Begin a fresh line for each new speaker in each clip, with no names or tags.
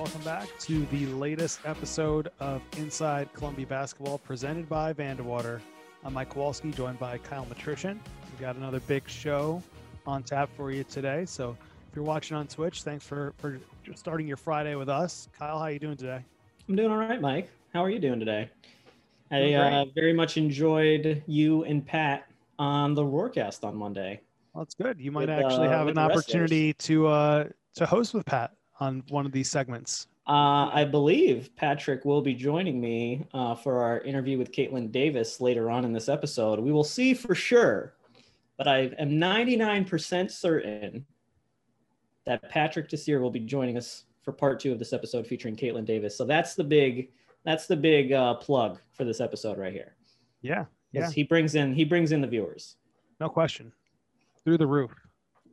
welcome back to the latest episode of Inside Columbia Basketball presented by Vandewater. I'm Mike Kowalski, joined by Kyle Matrician. We've got another big show on tap for you today. So if you're watching on Twitch, thanks for, for starting your Friday with us. Kyle, how are you doing today?
I'm doing all right, Mike. How are you doing today? I uh, very much enjoyed you and Pat on the Roarcast on Monday.
Well, that's good. You might with, actually uh, have an opportunity to uh, to host with Pat on one of these segments.
Uh, I believe Patrick will be joining me uh, for our interview with Caitlin Davis later on in this episode. We will see for sure, but I am 99% certain that Patrick Desir will be joining us for part two of this episode featuring Caitlin Davis. So that's the big that's the big uh, plug for this episode right here.
Yeah, yeah.
He brings in he brings in the viewers.
No question, through the roof,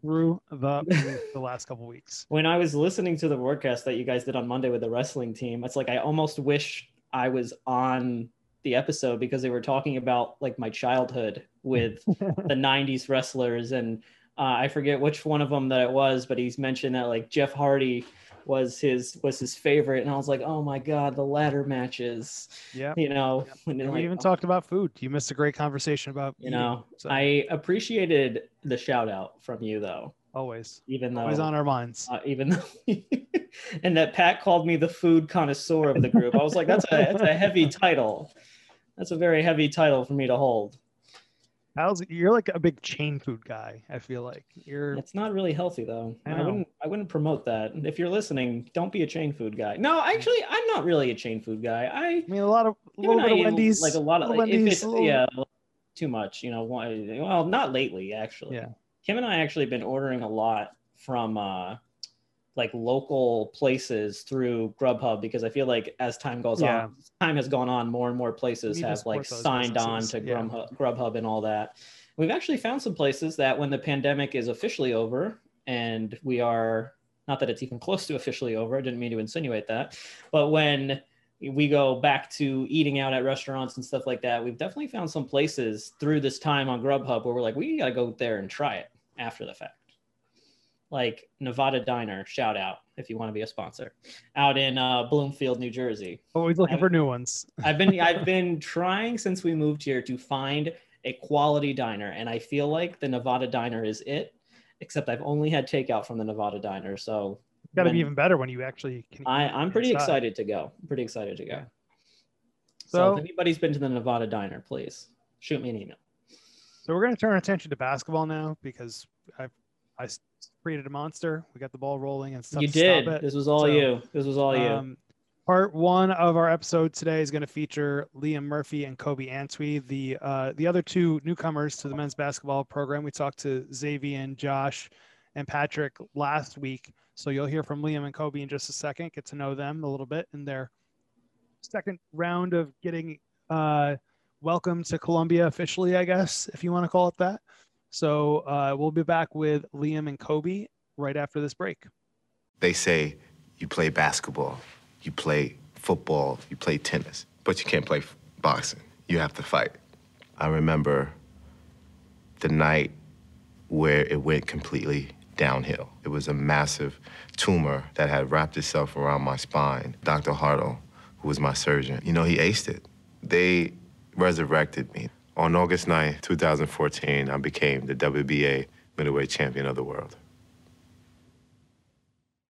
through the the last couple weeks.
When I was listening to the broadcast that you guys did on Monday with the wrestling team, it's like I almost wish I was on the episode because they were talking about like my childhood with the 90s wrestlers and uh, I forget which one of them that it was, but he's mentioned that like Jeff Hardy was his was his favorite, and I was like, oh my god, the ladder matches.
Yeah,
you know,
yep. we like, even oh. talked about food. You missed a great conversation about.
You eating, know, so. I appreciated the shout out from you though.
Always,
even though
always on our minds.
Uh, even though, and that Pat called me the food connoisseur of the group. I was like, that's a that's a heavy title. That's a very heavy title for me to hold.
How's you're like a big chain food guy? I feel like you're.
It's not really healthy though. I, I, wouldn't. I wouldn't promote that. If you're listening, don't be a chain food guy. No, actually, I'm not really a chain food guy. I.
I mean, a lot of a little bit of Wendy's,
like a lot of like, Wendy's, little... yeah, too much. You know, well, not lately actually.
Yeah.
Kim and I actually been ordering a lot from uh, like local places through Grubhub because I feel like as time goes yeah. on, time has gone on, more and more places have like signed businesses. on to yeah. Grubhub, Grubhub and all that. We've actually found some places that when the pandemic is officially over and we are not that it's even close to officially over, I didn't mean to insinuate that, but when we go back to eating out at restaurants and stuff like that, we've definitely found some places through this time on Grubhub where we're like, we got to go there and try it after the fact like Nevada Diner, shout out if you want to be a sponsor, out in uh, Bloomfield, New Jersey.
Always looking I've, for new ones.
I've been I've been trying since we moved here to find a quality diner, and I feel like the Nevada Diner is it. Except I've only had takeout from the Nevada Diner, so
got to be even better when you actually.
Can I I'm pretty inside. excited to go. I'm pretty excited to go. So, so if anybody's been to the Nevada Diner, please shoot me an email.
So we're going to turn our attention to basketball now because I've I created a monster. We got the ball rolling and stuff.
You did. This was all so, you. This was all you. Um,
part one of our episode today is going to feature Liam Murphy and Kobe Antwi, the uh, the other two newcomers to the men's basketball program. We talked to Xavier and Josh and Patrick last week, so you'll hear from Liam and Kobe in just a second. Get to know them a little bit in their second round of getting uh, welcome to Columbia officially, I guess, if you want to call it that. So uh, we'll be back with Liam and Kobe right after this break.
They say you play basketball, you play football, you play tennis, but you can't play boxing. You have to fight. I remember the night where it went completely downhill. It was a massive tumor that had wrapped itself around my spine. Dr. Hartle, who was my surgeon, you know, he aced it. They resurrected me. On August 9, 2014, I became the WBA middleweight champion of the world.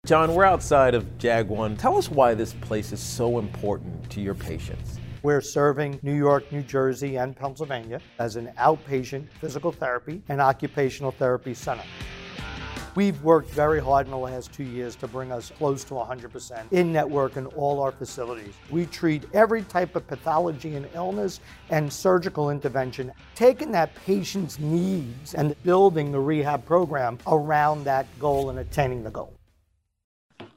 John, we're outside of Jag 1. Tell us why this place is so important to your patients.
We're serving New York, New Jersey, and Pennsylvania as an outpatient physical therapy and occupational therapy center. We've worked very hard in the last two years to bring us close to 100% in network in all our facilities. We treat every type of pathology and illness and surgical intervention, taking that patient's needs and building the rehab program around that goal and attaining the goal.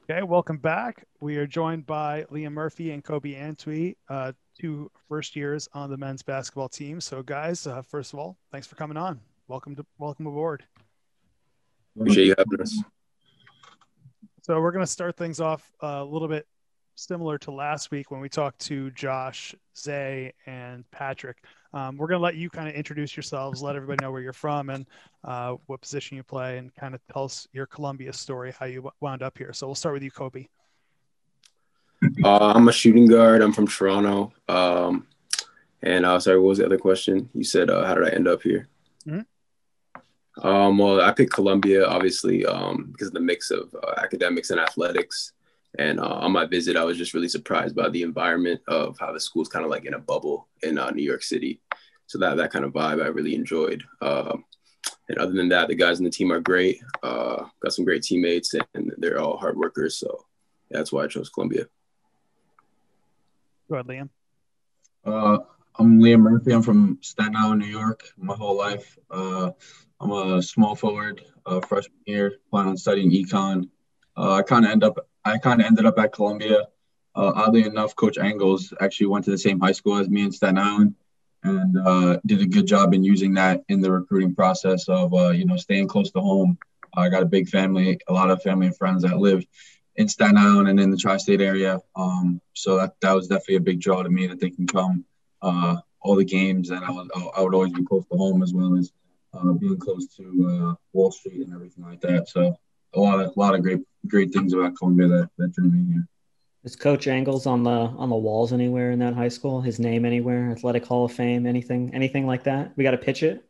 Okay, welcome back. We are joined by Liam Murphy and Kobe Antwi, uh, two first years on the men's basketball team. So, guys, uh, first of all, thanks for coming on. Welcome to welcome aboard.
Appreciate you having us.
So we're going to start things off a little bit similar to last week when we talked to Josh, Zay, and Patrick. Um, we're going to let you kind of introduce yourselves, let everybody know where you're from and uh, what position you play, and kind of tell us your Columbia story, how you wound up here. So we'll start with you, Kobe.
Uh, I'm a shooting guard. I'm from Toronto. Um, and uh, sorry, what was the other question? You said, uh, how did I end up here? Mm-hmm. Um, well, I picked Columbia, obviously, um, because of the mix of uh, academics and athletics. And uh, on my visit, I was just really surprised by the environment of how the school's kind of like in a bubble in uh, New York City. So that that kind of vibe I really enjoyed. Um, and other than that, the guys in the team are great. Uh, got some great teammates, and they're all hard workers. So that's why I chose Columbia.
Go ahead, Liam.
Uh, I'm Liam Murphy. I'm from Staten Island, New York. My whole life, uh, I'm a small forward, uh, freshman year, plan on studying econ. Uh, I kind of end up, I kind of ended up at Columbia. Uh, oddly enough, Coach Engles actually went to the same high school as me in Staten Island, and uh, did a good job in using that in the recruiting process of uh, you know staying close to home. I got a big family, a lot of family and friends that live in Staten Island and in the tri-state area. Um, so that that was definitely a big draw to me that they can come uh, all the games, and I would, I would always be close to home as well as uh, being close to uh, Wall Street and everything like that. So a lot of a lot of great great things about Columbia that that drew me here.
Is Coach Engles on the on the walls anywhere in that high school? His name anywhere? Athletic Hall of Fame? Anything? Anything like that? We got to pitch it.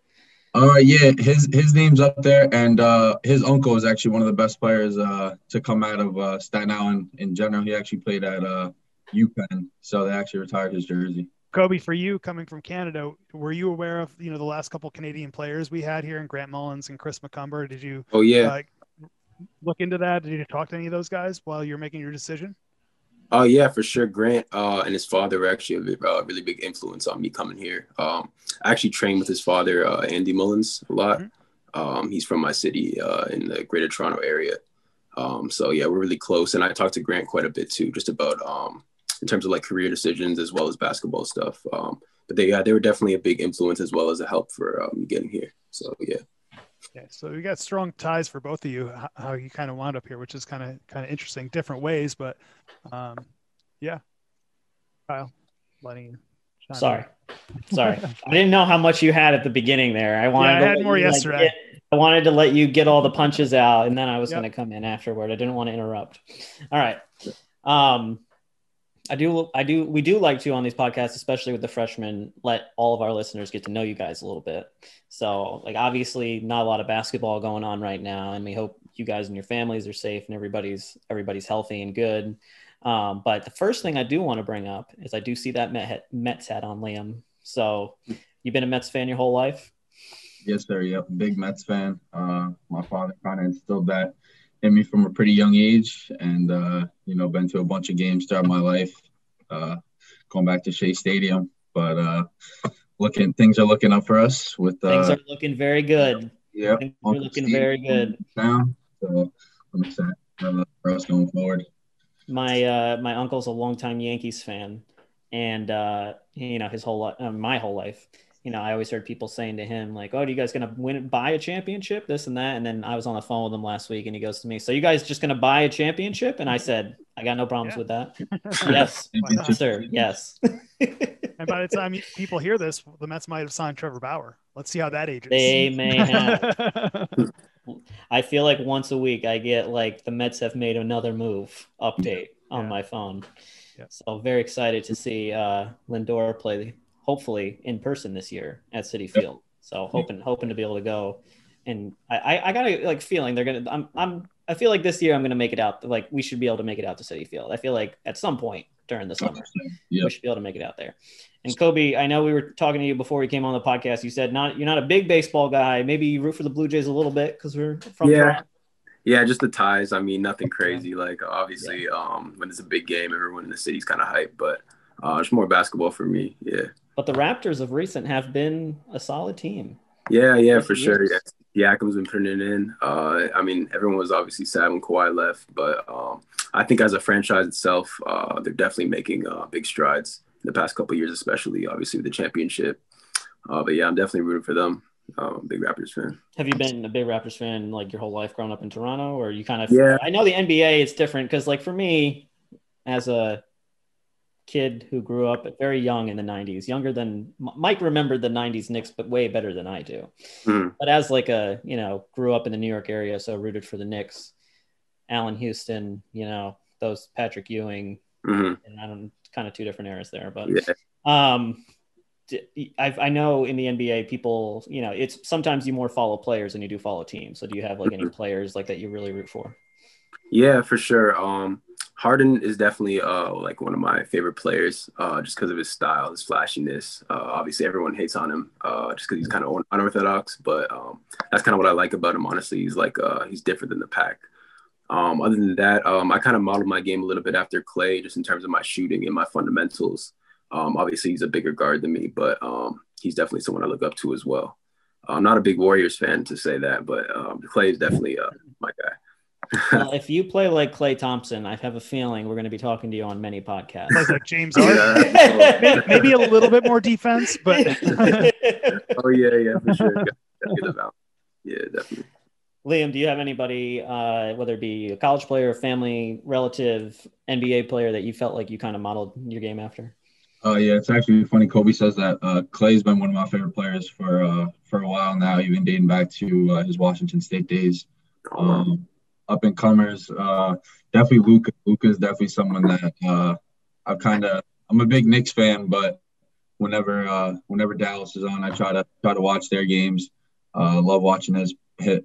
Uh, yeah, his his name's up there, and uh, his uncle is actually one of the best players uh, to come out of uh, Staten Island in general. He actually played at uh, UPenn, so they actually retired his jersey.
Kobe, for you coming from Canada, were you aware of you know the last couple Canadian players we had here in Grant Mullins and Chris McCumber? Did you?
Oh yeah. Uh,
look into that. Did you talk to any of those guys while you're making your decision?
Oh uh, yeah, for sure. Grant uh, and his father were actually a uh, really big influence on me coming here. Um, I actually trained with his father, uh, Andy Mullins, a lot. Mm-hmm. Um, he's from my city uh, in the Greater Toronto area. Um, so yeah, we're really close, and I talked to Grant quite a bit too, just about um, in terms of like career decisions as well as basketball stuff. Um, but they yeah, they were definitely a big influence as well as a help for um, getting here. So yeah.
Okay, so we got strong ties for both of you. How you kind of wound up here, which is kind of kind of interesting, different ways, but um, yeah. Kyle, letting you.
Sorry, sorry. I didn't know how much you had at the beginning there. I wanted.
Yeah, I had more yesterday.
Like, get, I wanted to let you get all the punches out, and then I was yep. going to come in afterward. I didn't want to interrupt. All right. Um, I do, I do, we do like to on these podcasts, especially with the freshmen, let all of our listeners get to know you guys a little bit. So, like, obviously, not a lot of basketball going on right now, and we hope you guys and your families are safe and everybody's everybody's healthy and good. Um, but the first thing I do want to bring up is I do see that Met, Mets hat on Liam. So, you've been a Mets fan your whole life?
Yes, sir. Yep, big Mets fan. Uh, my father kind of instilled that in me from a pretty young age, and uh, you know, been to a bunch of games throughout my life. Uh, going back to Shea Stadium, but uh, looking things are looking up for us. With
uh, things are looking very good.
Yeah,
are looking Steve very good
now. So I'm excited for us going forward.
My uh, my uncle's a longtime Yankees fan, and uh, you know his whole life, uh, my whole life you know, I always heard people saying to him like, "Oh, are you guys gonna win, buy a championship, this and that?" And then I was on the phone with him last week, and he goes to me, "So you guys just gonna buy a championship?" And I said, "I got no problems yeah. with that. yes, sir. Yes."
and by the time people hear this, the Mets might have signed Trevor Bauer. Let's see how that ages.
They may have. I feel like once a week I get like the Mets have made another move update on yeah. my phone. Yeah. So very excited to see uh, Lindor play hopefully in person this year at Citi Field. So hoping hoping to be able to go. And I, I, I got a like feeling they're gonna I'm I'm I feel like this year I'm gonna make it out like we should be able to make it out to Citi Field. I feel like at some point during the summer yep. we should be able to make it out there. And Kobe, I know we were talking to you before we came on the podcast. You said not you're not a big baseball guy. Maybe you root for the Blue Jays a little bit because we're from
yeah. Toronto. Yeah, just the ties. I mean, nothing crazy. Like obviously, yeah. um, when it's a big game, everyone in the city's kind of hyped. But uh, it's more basketball for me. Yeah.
But the Raptors of recent have been a solid team.
Yeah, yeah, for sure. Yeah. Siakam's been putting it in. Uh, I mean, everyone was obviously sad when Kawhi left, but um, I think as a franchise itself, uh, they're definitely making uh, big strides in the past couple years, especially obviously with the championship. Uh, but yeah, I'm definitely rooting for them. Um, big Raptors fan.
Have you been a big Raptors fan like your whole life growing up in Toronto, or you kind of?
Yeah.
I know the NBA is different because, like, for me, as a kid who grew up very young in the 90s younger than mike remembered the 90s knicks but way better than i do mm. but as like a you know grew up in the new york area so rooted for the knicks allan houston you know those patrick ewing Mm-hmm. And I don't kind of two different eras there, but yeah. um, I, I know in the NBA, people, you know, it's sometimes you more follow players than you do follow teams. So do you have like any mm-hmm. players like that you really root for?
Yeah, for sure. Um, Harden is definitely uh, like one of my favorite players, uh, just because of his style, his flashiness. Uh, obviously, everyone hates on him uh, just because he's kind of unorthodox, but um, that's kind of what I like about him. Honestly, he's like uh, he's different than the pack. Um, other than that, um, I kind of modeled my game a little bit after Klay, just in terms of my shooting and my fundamentals. Um, obviously, he's a bigger guard than me, but um, he's definitely someone I look up to as well. I'm not a big Warriors fan to say that, but um, Klay is definitely uh, my guy
well, if you play like Klay Thompson, I have a feeling we're going to be talking to you on many podcasts.
Like, like James maybe, maybe, a little bit more defense, but
oh yeah, yeah, for sure. Yeah, definitely.
Liam, do you have anybody, uh, whether it be a college player, family, relative, NBA player that you felt like you kind of modeled your game after?
Oh uh, yeah, it's actually funny. Kobe says that uh, Klay's been one of my favorite players for uh, for a while now, even dating back to uh, his Washington State days. Oh, um, up and comers. Uh, definitely Luka. Luka is definitely someone that uh, I've kind of. I'm a big Knicks fan, but whenever uh, whenever Dallas is on, I try to try to watch their games. Uh, love watching his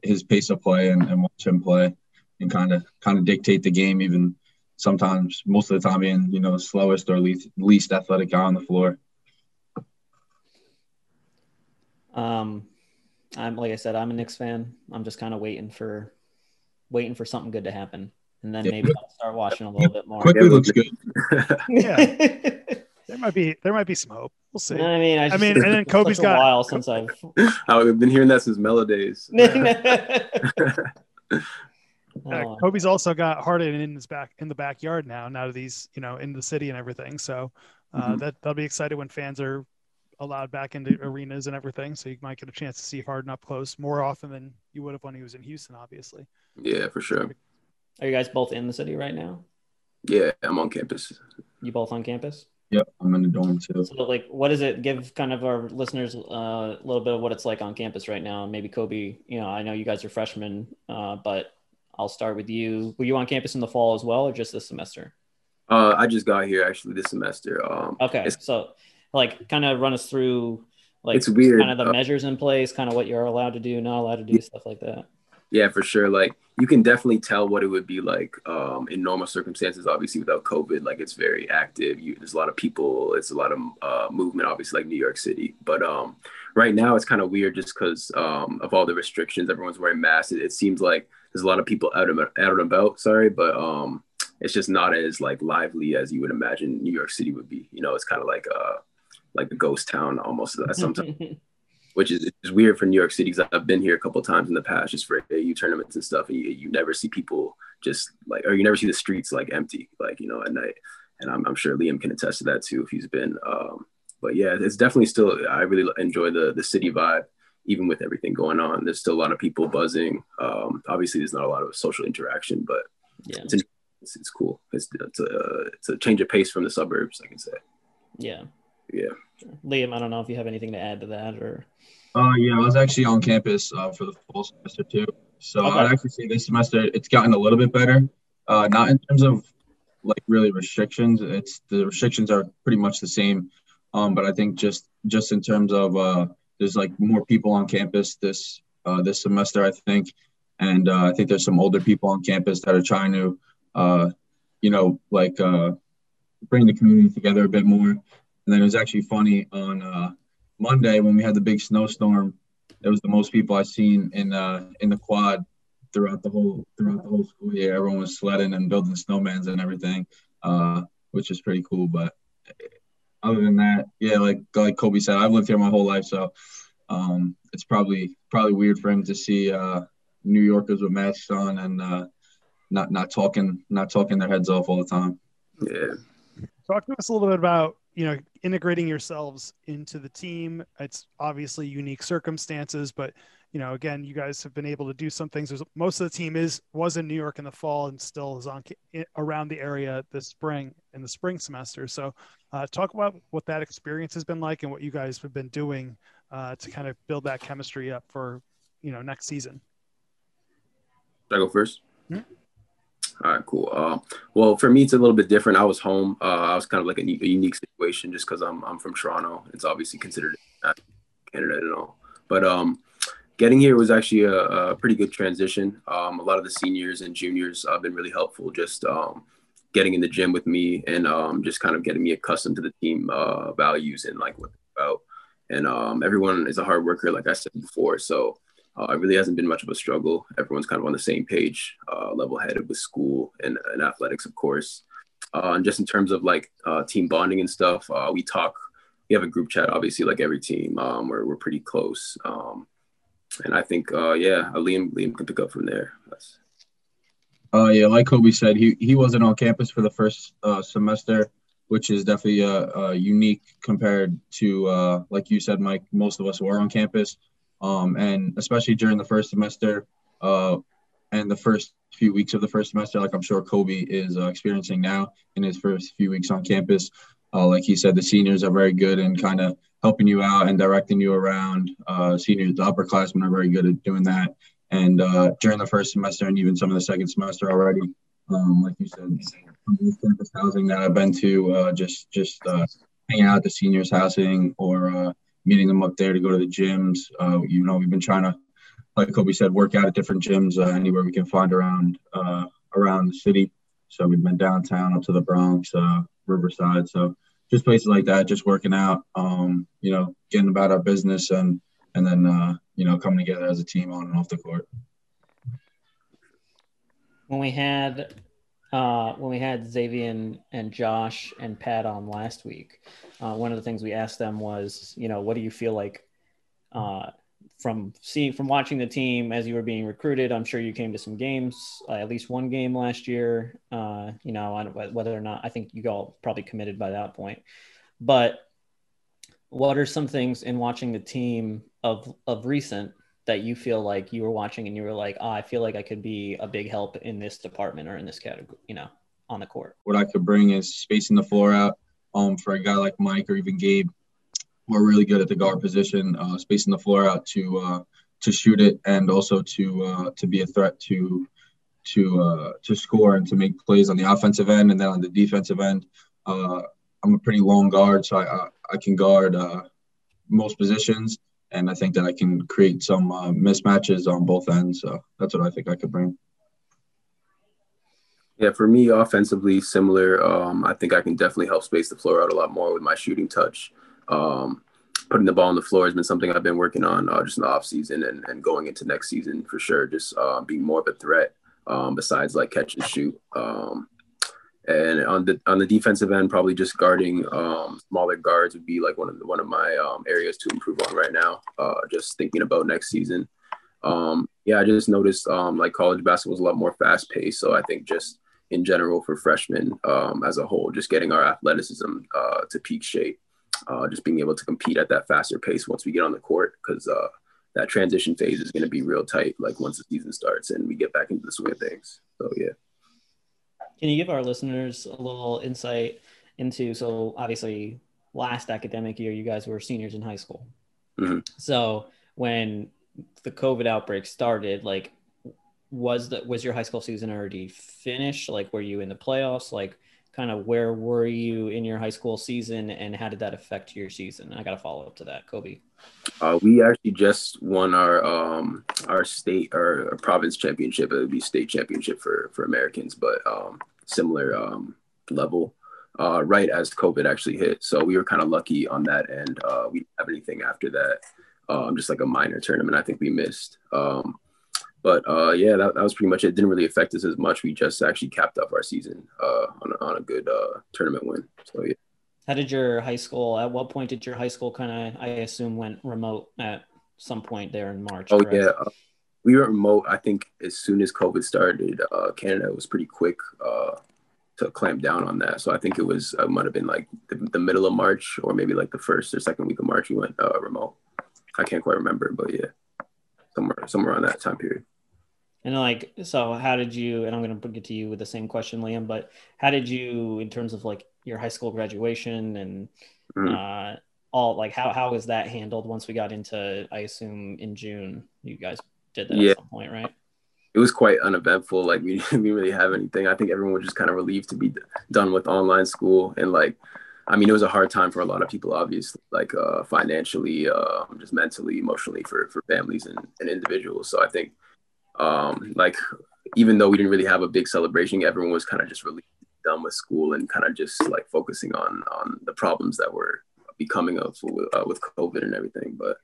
his pace of play and, and watch him play, and kind of kind of dictate the game. Even sometimes, most of the time, being you know slowest or least least athletic guy on the floor.
Um, I'm like I said, I'm a Knicks fan. I'm just kind of waiting for waiting for something good to happen, and then yeah. maybe I'll start watching a little bit more.
Quickley looks good.
yeah. There might be there might be some hope. We'll see.
I mean, I,
I mean, and then Kobe's got
a while since I've.
I've been hearing that since Melo days.
Uh, Kobe's also got Harden in his back in the backyard now. Now that he's you know in the city and everything, so uh, mm-hmm. that they'll be excited when fans are allowed back into arenas and everything. So you might get a chance to see Harden up close more often than you would have when he was in Houston, obviously.
Yeah, for sure.
Are you guys both in the city right now?
Yeah, I'm on campus.
You both on campus?
Yep, I'm in the dorm too.
So, like, what is it? Give kind of our listeners uh, a little bit of what it's like on campus right now. Maybe Kobe, you know, I know you guys are freshmen, uh, but I'll start with you. Were you on campus in the fall as well, or just this semester?
Uh, I just got here actually this semester. Um,
okay, so like, kind of run us through like
it's weird.
kind of the uh, measures in place, kind of what you're allowed to do, not allowed to do, stuff like that.
Yeah, for sure. Like you can definitely tell what it would be like um, in normal circumstances. Obviously, without COVID, like it's very active. You, there's a lot of people. It's a lot of uh, movement. Obviously, like New York City. But um, right now, it's kind of weird just because um, of all the restrictions. Everyone's wearing masks. It, it, seems like there's a lot of people out and out and about. Sorry, but um, it's just not as like lively as you would imagine New York City would be. You know, it's kind of like uh, like a ghost town almost sometimes. which is, is weird for New York City because I've been here a couple times in the past just for AU tournaments and stuff, and you, you never see people just like, or you never see the streets like empty, like you know, at night. And I'm, I'm sure Liam can attest to that too if he's been. Um, but yeah, it's definitely still. I really enjoy the the city vibe, even with everything going on. There's still a lot of people buzzing. Um, obviously, there's not a lot of social interaction, but yeah, it's, it's, it's cool. It's it's a it's a change of pace from the suburbs, I can say.
Yeah.
Yeah.
Liam, I don't know if you have anything to add to that or.
Uh, yeah, I was actually on campus uh, for the fall semester too. So okay. I'd actually say this semester it's gotten a little bit better. Uh, not in terms of like really restrictions. It's the restrictions are pretty much the same. Um, but I think just just in terms of uh, there's like more people on campus this uh, this semester, I think, and uh, I think there's some older people on campus that are trying to, uh, you know, like uh, bring the community together a bit more. And then it was actually funny on uh, Monday when we had the big snowstorm. It was the most people I've seen in uh, in the quad throughout the whole throughout the whole school year. Everyone was sledding and building snowmans and everything, uh, which is pretty cool. But other than that, yeah, like like Kobe said, I've lived here my whole life, so um, it's probably probably weird for him to see uh, New Yorkers with masks on and uh, not not talking not talking their heads off all the time.
Yeah.
Talk to us a little bit about you know integrating yourselves into the team. It's obviously unique circumstances but you know again you guys have been able to do some things. There's, most of the team is was in new york in the fall and still is on around the area this spring in the spring semester. So uh, talk about what that experience has been like and what you guys have been doing uh, to kind of build that chemistry up for you know next season.
Should i go 1st mm-hmm. All right, cool. Uh, well, for me, it's a little bit different. I was home. Uh, I was kind of like a, a unique situation just because I'm I'm from Toronto. It's obviously considered Canada and all, but um, getting here was actually a, a pretty good transition. Um, a lot of the seniors and juniors have been really helpful. Just um, getting in the gym with me and um, just kind of getting me accustomed to the team uh, values and like what about. And um, everyone is a hard worker, like I said before. So uh, it really hasn't been much of a struggle. Everyone's kind of on the same page, uh, level headed with school and, and athletics, of course. Uh, and just in terms of like uh, team bonding and stuff, uh, we talk. We have a group chat, obviously, like every team. Um, we're we're pretty close, um, and I think, uh, yeah, Liam Liam can pick up from there. That's...
Yeah, like Kobe said, he he wasn't on campus for the first semester, which is definitely unique compared to like you said, Mike. Most of us were on campus. Um, and especially during the first semester uh, and the first few weeks of the first semester, like I'm sure Kobe is uh, experiencing now in his first few weeks on campus. Uh, like he said, the seniors are very good in kind of helping you out and directing you around. Uh, seniors, the upperclassmen are very good at doing that. And uh, during the first semester and even some of the second semester already, um, like you said, campus housing that I've been to, uh, just just hanging out at the seniors' housing or meeting them up there to go to the gyms. Uh, you know, we've been trying to, like Kobe said, work out at different gyms uh, anywhere we can find around uh, around the city. So we've been downtown up to the Bronx, uh, Riverside. So just places like that, just working out. Um, you know, getting about our business and and then uh, you know coming together as a team on and off the court.
When we had uh, when we had Xavier and, and Josh and Pat on last week, uh, one of the things we asked them was, you know, what do you feel like uh, from seeing from watching the team as you were being recruited? I'm sure you came to some games, uh, at least one game last year. Uh, you know, whether or not I think you all probably committed by that point, but what are some things in watching the team of of recent that you feel like you were watching and you were like, oh, I feel like I could be a big help in this department or in this category, you know, on the court?
What I could bring is spacing the floor out um, for a guy like Mike or even Gabe. We're really good at the guard position, uh, spacing the floor out to uh, to shoot it and also to uh, to be a threat to to uh, to score and to make plays on the offensive end and then on the defensive end. Uh, I'm a pretty long guard, so I I, I can guard uh, most positions and I think that I can create some uh, mismatches on both ends. So that's what I think I could bring.
Yeah, for me, offensively, similar. Um, I think I can definitely help space the floor out a lot more with my shooting touch. Um, putting the ball on the floor has been something I've been working on uh, just in the off season and, and going into next season for sure. Just uh, being more of a threat um, besides like catch and shoot. Um, and on the on the defensive end, probably just guarding um, smaller guards would be like one of the, one of my um, areas to improve on right now. Uh, just thinking about next season. Um, yeah, I just noticed um, like college basketball is a lot more fast paced. So I think just in general for freshmen um, as a whole, just getting our athleticism uh, to peak shape, uh, just being able to compete at that faster pace once we get on the court, because uh, that transition phase is going to be real tight. Like once the season starts and we get back into the swing of things. So yeah.
Can you give our listeners a little insight into? So obviously, last academic year, you guys were seniors in high school. Mm-hmm. So when the COVID outbreak started, like, was that was your high school season already finished? Like, were you in the playoffs? Like, kind of where were you in your high school season, and how did that affect your season? I got to follow up to that, Kobe.
Uh, we actually just won our um, our state or, or province championship. It would be state championship for for Americans, but um, similar um, level uh, right as COVID actually hit. So we were kind of lucky on that end. Uh, we didn't have anything after that, um, just like a minor tournament. I think we missed. Um, but uh, yeah, that, that was pretty much it. it. Didn't really affect us as much. We just actually capped off our season uh, on, a, on a good uh, tournament win. So yeah.
How did your high school? At what point did your high school kind of, I assume, went remote at some point there in March?
Oh correct? yeah, uh, we were remote. I think as soon as COVID started, uh, Canada was pretty quick uh, to clamp down on that. So I think it was it might have been like the, the, middle of March or maybe like the first or second week of March we went uh, remote. I can't quite remember, but yeah, somewhere somewhere on that time period.
And like, so how did you? And I'm going to get to you with the same question, Liam. But how did you, in terms of like your high school graduation and mm. uh, all, like how how was that handled once we got into? I assume in June, you guys did that yeah. at some point, right?
it was quite uneventful. Like we, we didn't really have anything. I think everyone was just kind of relieved to be done with online school. And like, I mean, it was a hard time for a lot of people, obviously, like uh, financially, uh, just mentally, emotionally for, for families and, and individuals. So I think um, like, even though we didn't really have a big celebration, everyone was kind of just really done with school and kind of just like focusing on, on the problems that were becoming of uh, with COVID and everything. But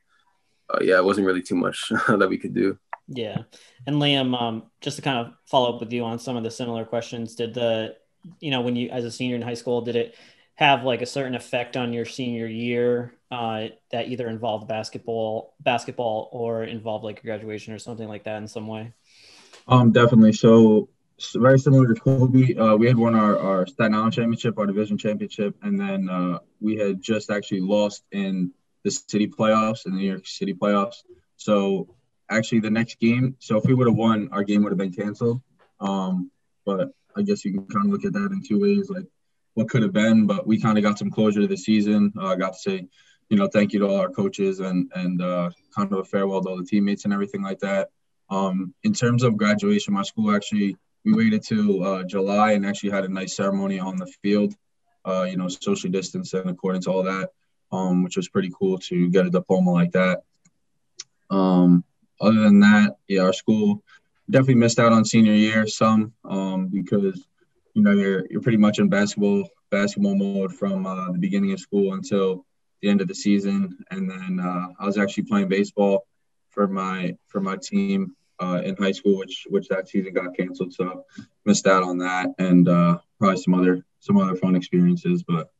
uh, yeah, it wasn't really too much that we could do.
Yeah, and Liam, um, just to kind of follow up with you on some of the similar questions, did the, you know, when you as a senior in high school, did it have like a certain effect on your senior year uh, that either involved basketball, basketball, or involved like a graduation or something like that in some way?
Um, definitely. So, so very similar to Kobe, uh, we had won our, our Staten Island championship, our division championship, and then uh, we had just actually lost in the city playoffs and the New York City playoffs. So actually the next game. So if we would have won, our game would have been canceled. Um, but I guess you can kind of look at that in two ways, like what could have been. But we kind of got some closure to the season. I uh, got to say, you know, thank you to all our coaches and and uh, kind of a farewell to all the teammates and everything like that. Um, in terms of graduation, my school actually we waited till uh, July and actually had a nice ceremony on the field. Uh, you know, social distance and according to all that, um, which was pretty cool to get a diploma like that. Um, other than that, yeah, our school definitely missed out on senior year some um, because you know you're you're pretty much in basketball basketball mode from uh, the beginning of school until the end of the season, and then uh, I was actually playing baseball for my for my team uh, in high school, which which that season got canceled, so missed out on that, and uh, probably some other some other fun experiences, but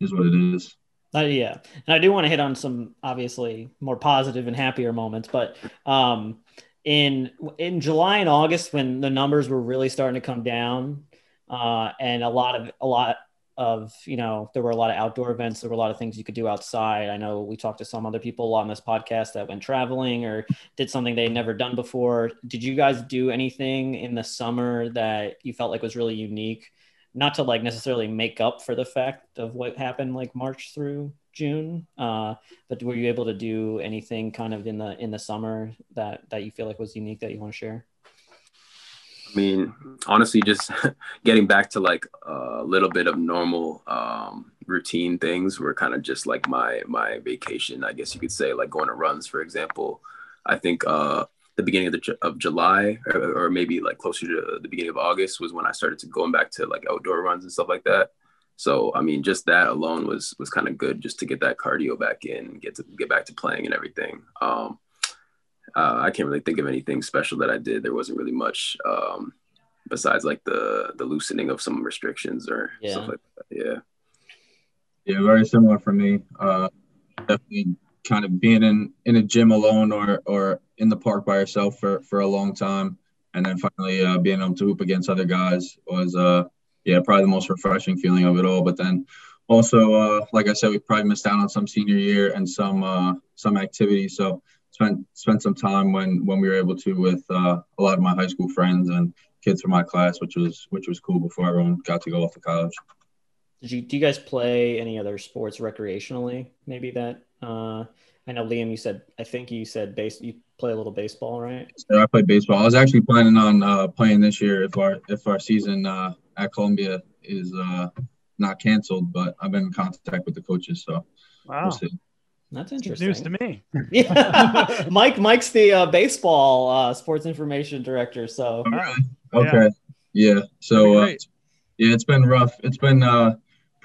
is what it is.
Uh, yeah, and I do want to hit on some obviously more positive and happier moments, but um, in in July and August when the numbers were really starting to come down, uh, and a lot of a lot of you know there were a lot of outdoor events, there were a lot of things you could do outside. I know we talked to some other people on this podcast that went traveling or did something they'd never done before. Did you guys do anything in the summer that you felt like was really unique? Not to like necessarily make up for the fact of what happened like March through June, uh, but were you able to do anything kind of in the in the summer that that you feel like was unique that you want to share?
I mean, honestly, just getting back to like a little bit of normal um, routine things were kind of just like my my vacation, I guess you could say, like going to runs, for example. I think uh, the beginning of the of July or, or, maybe like closer to the beginning of August was when I started to going back to like outdoor runs and stuff like that. So I mean, just that alone was was kind of good just to get that cardio back in, get to get back to playing and everything. Um, uh, I can't really think of anything special that I did. There wasn't really much um, besides like the the loosening of some restrictions or yeah. stuff like that. Yeah.
Yeah, very similar for me. Uh, definitely kind of being in in a gym alone or or in the park by yourself for for a long time, and then finally uh, being able to hoop against other guys was uh yeah probably the most refreshing feeling of it all. But then also uh, like I said, we probably missed out on some senior year and some uh, some activities. So spent spent some time when when we were able to with uh, a lot of my high school friends and kids from my class, which was which was cool before everyone got to go off to college.
Did you do you guys play any other sports recreationally? Maybe that uh, I know Liam, you said I think you said base. You play a little baseball, right?
Yeah, I play baseball. I was actually planning on uh, playing this year if our if our season uh, at Columbia is uh, not canceled. But I've been in contact with the coaches, so
wow. We'll
That's interesting.
News to me.
yeah, Mike. Mike's the uh, baseball uh, sports information director. So
wow. okay, yeah. yeah. So uh, yeah, it's been rough. It's been uh,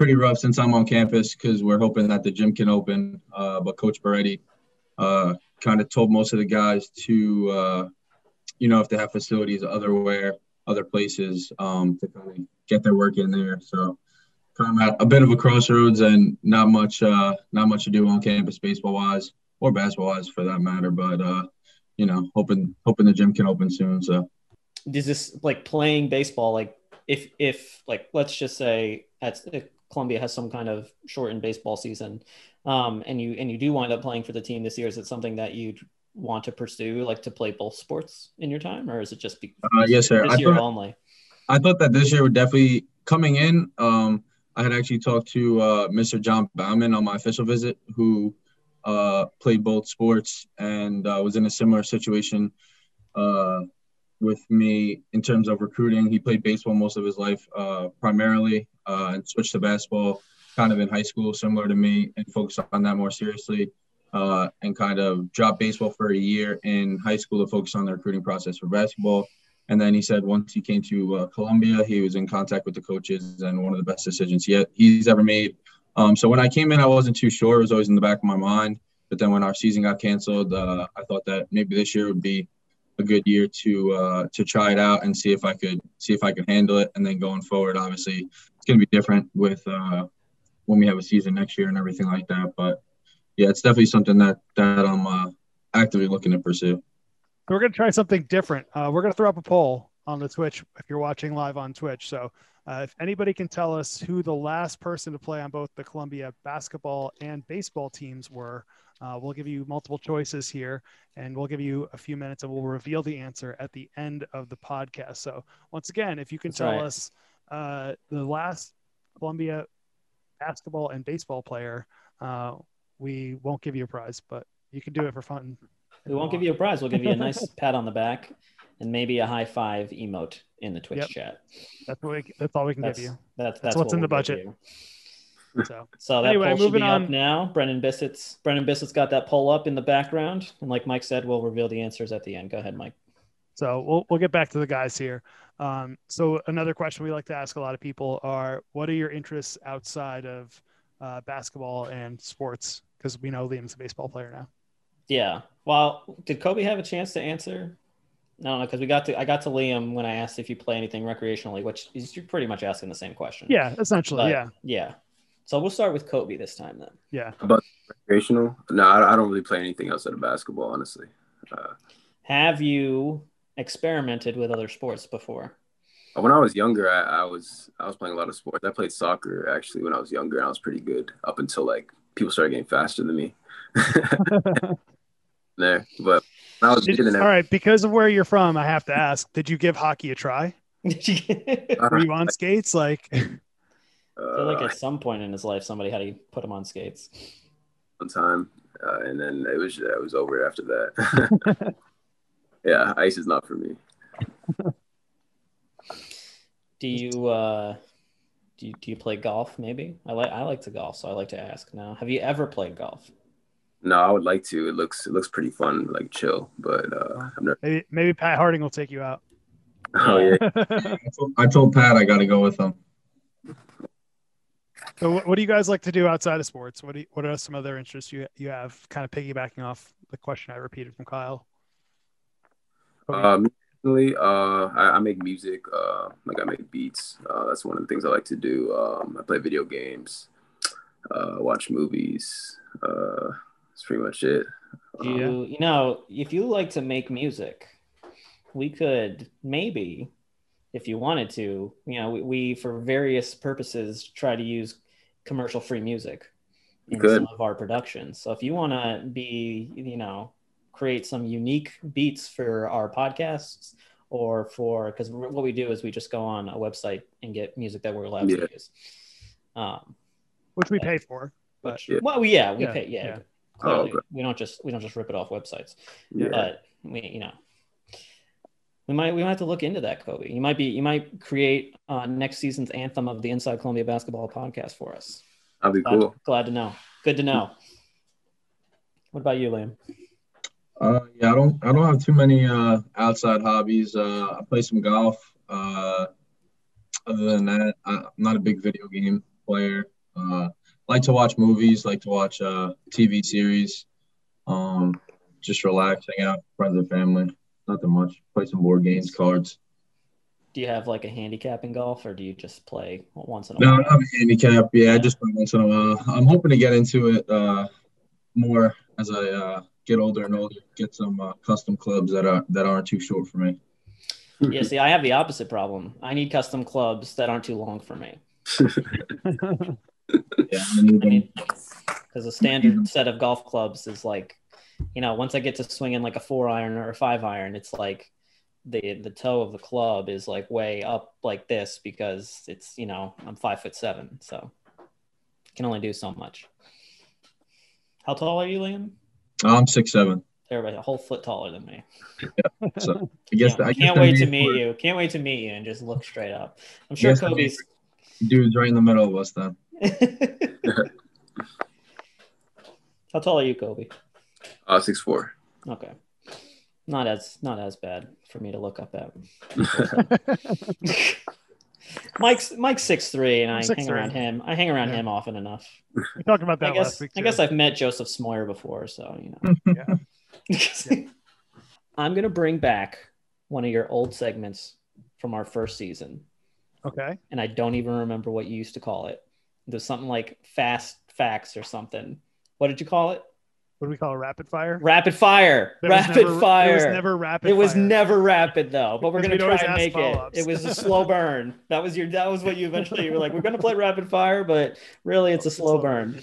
pretty rough since I'm on campus because we're hoping that the gym can open. Uh, but Coach Boretti uh, kind of told most of the guys to, uh, you know, if they have facilities otherwhere, other places, um, to kind of get their work in there. So kind of at a bit of a crossroads and not much, uh, not much to do on campus baseball wise or basketball wise for that matter. But uh, you know, hoping hoping the gym can open soon. So
is this like playing baseball like if if like let's just say at Columbia has some kind of shortened baseball season, um, and you and you do wind up playing for the team this year, is it something that you'd want to pursue, like to play both sports in your time, or is it just be
uh, yes, sir.
this
I
year
thought,
only?
I thought that this year would definitely coming in. Um, I had actually talked to uh, Mr. John Bauman on my official visit, who uh, played both sports and uh, was in a similar situation uh, with me in terms of recruiting. He played baseball most of his life, uh, primarily, uh, and switched to basketball kind of in high school, similar to me, and focused on that more seriously. Uh, and kind of dropped baseball for a year in high school to focus on the recruiting process for basketball. And then he said once he came to uh, Columbia, he was in contact with the coaches and one of the best decisions he he's ever made. Um, so when I came in, I wasn't too sure. It was always in the back of my mind. But then when our season got canceled, uh, I thought that maybe this year would be a good year to uh, to try it out and see if I could see if I could handle it. And then going forward, obviously, it's going to be different with uh, when we have a season next year and everything like that. But yeah, it's definitely something that that I'm uh, actively looking to pursue.
We're going to try something different. Uh, we're going to throw up a poll on the Twitch if you're watching live on Twitch. So uh, if anybody can tell us who the last person to play on both the Columbia basketball and baseball teams were, uh, we'll give you multiple choices here and we'll give you a few minutes and we'll reveal the answer at the end of the podcast. So, once again, if you can That's tell right. us uh, the last Columbia basketball and baseball player, uh, we won't give you a prize, but you can do it for fun.
We won't give you a prize. We'll give you a nice pat on the back and maybe a high five emote in the Twitch yep. chat.
That's what we, that's all we can
that's,
give you.
That's,
that's, that's what's
what
in the budget.
So, so that anyway, poll should be on. up now. Brennan Bissett's Brennan Bissett's got that poll up in the background, and like Mike said, we'll reveal the answers at the end. Go ahead, Mike.
So we'll we'll get back to the guys here. Um, so another question we like to ask a lot of people are, what are your interests outside of uh, basketball and sports? Because we know Liam's a baseball player now.
Yeah. Well, did Kobe have a chance to answer? No, no, because we got to I got to Liam when I asked if you play anything recreationally, which is you're pretty much asking the same question.
Yeah, essentially, but, yeah.
Yeah. So we'll start with Kobe this time then.
Yeah.
About recreational? No, I don't really play anything outside of basketball, honestly. Uh,
Have you experimented with other sports before?
When I was younger, I, I, was I was playing a lot of sports. I played soccer actually when I was younger, and I was pretty good up until like people started getting faster than me. there, but I was
did, all right. Because of where you're from, I have to ask: Did you give hockey a try? Were you on skates? Like, I
feel like at some point in his life, somebody had to put him on skates.
One time, uh, and then it was it was over after that. Yeah, ice is not for me.
do you uh, do you, do you play golf? Maybe I like I like to golf, so I like to ask now. Have you ever played golf?
No, I would like to. It looks it looks pretty fun, like chill. But uh,
I'm never... maybe maybe Pat Harding will take you out.
Oh yeah.
I, told, I told Pat I got to go with him.
So what, what do you guys like to do outside of sports? What do you, what are some other interests you you have? Kind of piggybacking off the question I repeated from Kyle.
Um, uh, I, I, make music. Uh, like I make beats. Uh, that's one of the things I like to do. Um, I play video games. Uh, watch movies. Uh, that's pretty much it.
You, um, you know, if you like to make music, we could maybe, if you wanted to, you know, we, we for various purposes try to use commercial free music in Good. some of our productions. So if you want to be, you know, create some unique beats for our podcasts or for because what we do is we just go on a website and get music that we're allowed yeah. to use, um,
which we pay for.
But which, yeah. well, yeah, we yeah. pay. Yeah, Clearly, oh, okay. we don't just we don't just rip it off websites. Yeah. But we, you know, we might we might have to look into that, Kobe. You might be you might create uh, next season's anthem of the Inside Columbia Basketball podcast for us.
That'd be
glad,
cool.
Glad to know. Good to know. What about you, Liam?
Uh, yeah, I don't I don't have too many uh, outside hobbies. Uh, I play some golf. Uh, other than that, I, am not a big video game player. Uh, like to watch movies, like to watch uh, TV series, um, just relax, hang out, friends and family. Nothing much. Play some board games, cards.
Do you have like a handicap in golf, or do you just play once in a
no,
while?
No, I have a handicap. Yeah, I just play once in a while. I'm hoping to get into it uh, more as I uh, get older and older. Get some uh, custom clubs that are that aren't too short for me.
yeah, see, I have the opposite problem. I need custom clubs that aren't too long for me. yeah, I mean, because a standard set of golf clubs is like, you know, once I get to swinging like a four iron or a five iron, it's like the the toe of the club is like way up like this because it's you know I'm five foot seven, so can only do so much. How tall are you, Liam?
I'm six seven.
Everybody a whole foot taller than me.
Yeah. So I guess
can't,
I
can't wait to meet you. Can't wait to meet you and just look straight up. I'm sure Kobe's
dude's right in the middle of us then.
How tall are you, Kobe?
Uh, six four.
Okay, not as not as bad for me to look up at. Mike's Mike's six three, and I six, hang around him. I hang around yeah. him often enough.
We talked about that
I guess,
last week.
Too. I guess I've met Joseph Smoyer before, so you know. yeah. I'm gonna bring back one of your old segments from our first season.
Okay.
And I don't even remember what you used to call it. There's something like fast facts or something. What did you call it?
What do we call it? Rapid fire?
Rapid fire. rapid
never,
fire. It
was never rapid.
It was
fire.
never rapid though, but we're gonna try and make it. It was a slow burn. That was your. That was what you eventually you were like. We're gonna play rapid fire, but really it's a slow burn.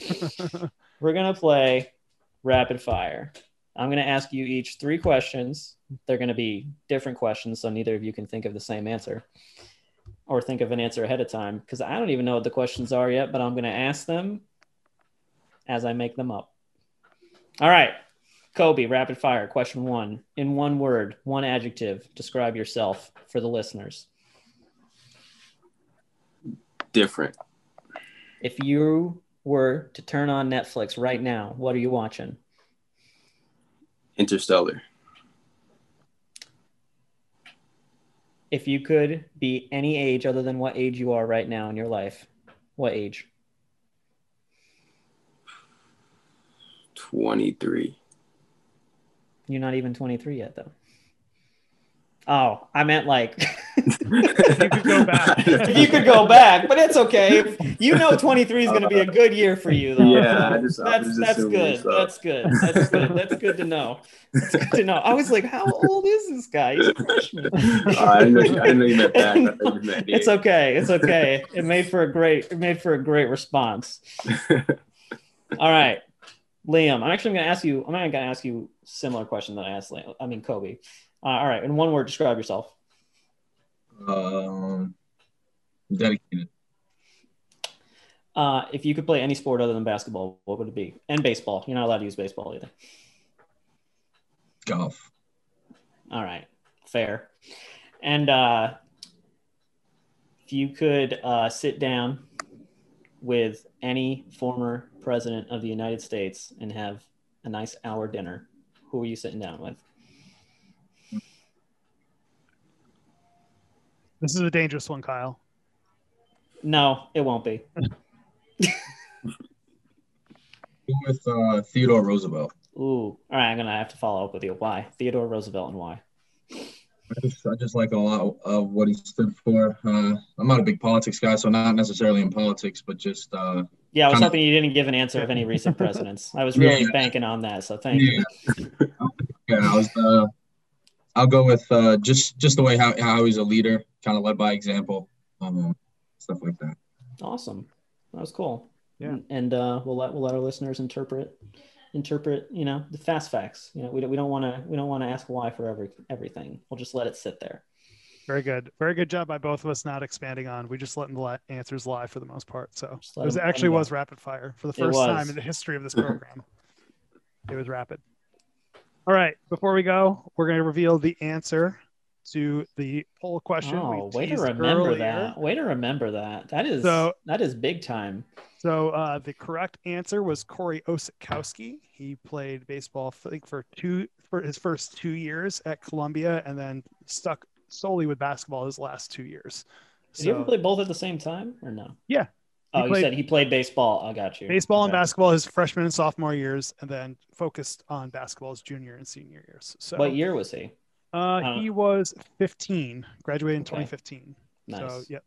we're gonna play rapid fire. I'm gonna ask you each three questions. They're gonna be different questions, so neither of you can think of the same answer or think of an answer ahead of time because I don't even know what the questions are yet, but I'm going to ask them as I make them up. All right. Kobe, rapid fire. Question one. In one word, one adjective, describe yourself for the listeners.
Different.
If you were to turn on Netflix right now, what are you watching?
Interstellar.
if you could be any age other than what age you are right now in your life, what age?
23.
You're not even 23 yet, though. Oh, I meant like
you could go back.
you could go back, but it's okay. You know, 23 is going to be a good year for you, though.
Yeah,
just, that's that's good. That's good. That's good. That's good to know. That's good to know. I was like, how old is this guy? He's a freshman.
Uh, I, didn't know, I didn't know you meant that. You meant
it's okay. It's okay. It made for a great. It made for a great response. All right, Liam. I'm actually going to ask you. I'm not going to ask you similar question that I asked. Liam. I mean, Kobe. Uh, all right, in one word, describe yourself.
Um, dedicated.
Uh, if you could play any sport other than basketball, what would it be? And baseball. You're not allowed to use baseball either.
Golf.
All right, fair. And uh, if you could uh, sit down with any former president of the United States and have a nice hour dinner, who are you sitting down with?
This is a dangerous one, Kyle.
No, it won't be.
with uh, Theodore Roosevelt.
Ooh, all right. I'm gonna have to follow up with you. Why Theodore Roosevelt and why?
I just, I just like a lot of what he stood for. Uh, I'm not a big politics guy, so not necessarily in politics, but just. Uh,
yeah, I was hoping you didn't give an answer of any recent presidents. I was really yeah. banking on that, so thank yeah.
you. yeah, I was. Uh, I'll go with uh, just just the way how, how he's a leader, kind of led by example, um, stuff like that.
Awesome, that was cool.
Yeah,
and uh, we'll let we'll let our listeners interpret interpret you know the fast facts. You know, we don't we don't want to we don't want to ask why for every everything. We'll just let it sit there.
Very good. Very good job by both of us not expanding on. We just letting the answers lie for the most part. So it was, actually was rapid fire for the first time in the history of this program. it was rapid. All right. Before we go, we're going to reveal the answer to the poll question.
Oh, way to remember earlier. that. Way to remember that. That is so, that is big time.
So uh, the correct answer was Corey Osetkowski. He played baseball, I think, for two for his first two years at Columbia, and then stuck solely with basketball his last two years.
Did so, you ever play both at the same time or no?
Yeah,
Oh, he you said he played baseball. I got you.
Baseball
and
basketball his freshman and sophomore years, and then focused on basketball his junior and senior years. So,
what year was he?
Uh, he was 15, graduated in okay. 2015. Nice. So, yeah,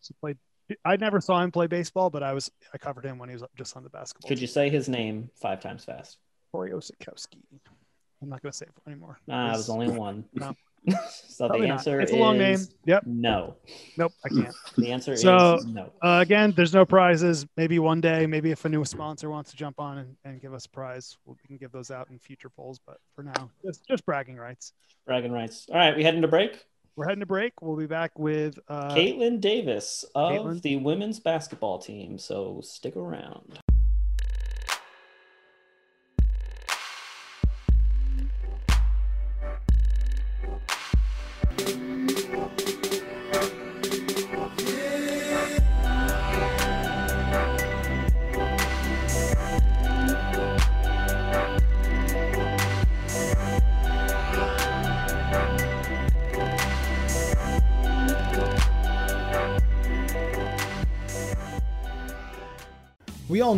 so played. I never saw him play baseball, but I was I covered him when he was just on the basketball.
Could you say his name five times fast?
Corey Osetkowski. I'm not going to say it anymore.
Nah, it was only one.
No.
so Probably the answer
it's a long name. Yep.
No.
Nope, I can't.
The answer
so,
is no.
Uh, again, there's no prizes. Maybe one day, maybe if a new sponsor wants to jump on and, and give us a prize, we can give those out in future polls. But for now, just, just bragging rights.
Bragging rights. All right, we heading to break.
We're heading to break. We'll be back with uh,
Caitlin Davis of Caitlin. the women's basketball team. So stick around.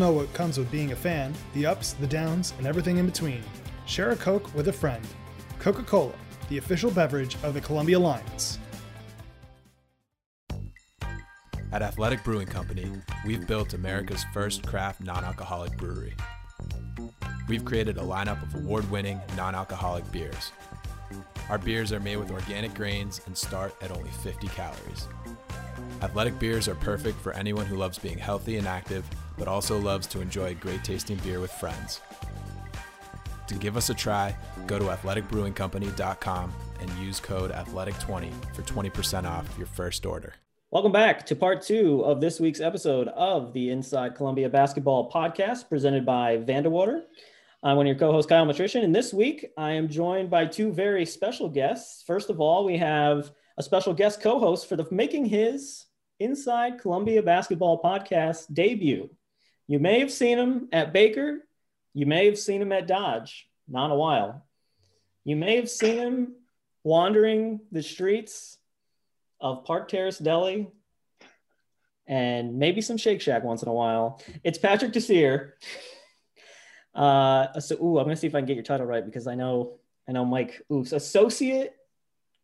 Know what comes with being a fan the ups, the downs, and everything in between. Share a Coke with a friend. Coca Cola, the official beverage of the Columbia Lions.
At Athletic Brewing Company, we've built America's first craft non alcoholic brewery. We've created a lineup of award winning non alcoholic beers. Our beers are made with organic grains and start at only 50 calories. Athletic beers are perfect for anyone who loves being healthy and active, but also loves to enjoy great tasting beer with friends. To give us a try, go to athleticbrewingcompany.com and use code athletic20 for 20% off your first order.
Welcome back to part two of this week's episode of the Inside Columbia Basketball Podcast presented by Vandewater. I'm one of your co hosts, Kyle Matrician, and this week I am joined by two very special guests. First of all, we have a special guest co host for the making his Inside Columbia Basketball podcast debut. You may have seen him at Baker. You may have seen him at Dodge. Not a while. You may have seen him wandering the streets of Park Terrace Deli and maybe some Shake Shack once in a while. It's Patrick Desir. Uh, so, ooh, I'm gonna see if I can get your title right because I know, I know, Mike. Ooh, associate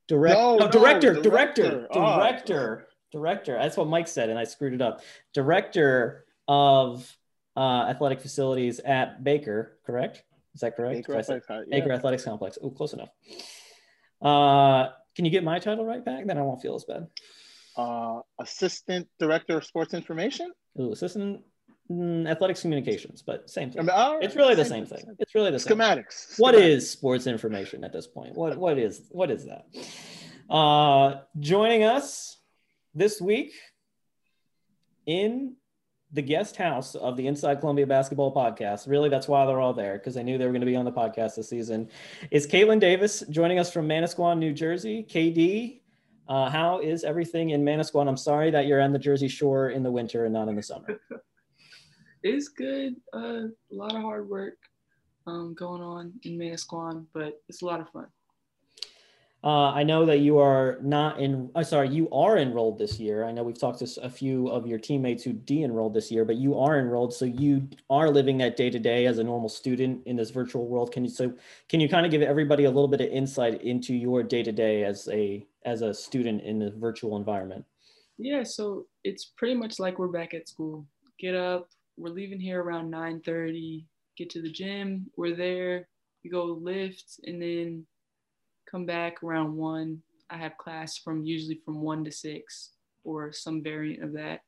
director, no, no, director, no, director, director, oh. director, director. That's what Mike said, and I screwed it up. Director of uh, athletic facilities at Baker, correct? Is that correct? Baker, Athletics, yeah. Baker Athletics Complex. Oh, close enough. Uh, can you get my title right back? Then I won't feel as bad.
Uh, assistant Director of Sports Information.
Ooh, assistant mm, athletics communications, but same thing. I mean, right, it's really the same, thing. thing. It's really the
schematics.
Same. What schematics. is sports information at this point? What what is what is that? Uh, joining us this week in the guest house of the Inside Columbia Basketball Podcast. Really, that's why they're all there because they knew they were going to be on the podcast this season. Is Caitlin Davis joining us from Manasquan, New Jersey? KD, uh, how is everything in Manasquan? I'm sorry that you're on the Jersey Shore in the winter and not in the summer.
it's good. Uh, a lot of hard work um, going on in Manasquan, but it's a lot of fun.
Uh, I know that you are not in. Uh, sorry, you are enrolled this year. I know we've talked to a few of your teammates who de-enrolled this year, but you are enrolled, so you are living that day to day as a normal student in this virtual world. Can you so can you kind of give everybody a little bit of insight into your day to day as a as a student in the virtual environment?
Yeah, so it's pretty much like we're back at school. Get up, we're leaving here around nine thirty. Get to the gym, we're there. We go lift, and then come back around one. I have class from usually from one to six or some variant of that.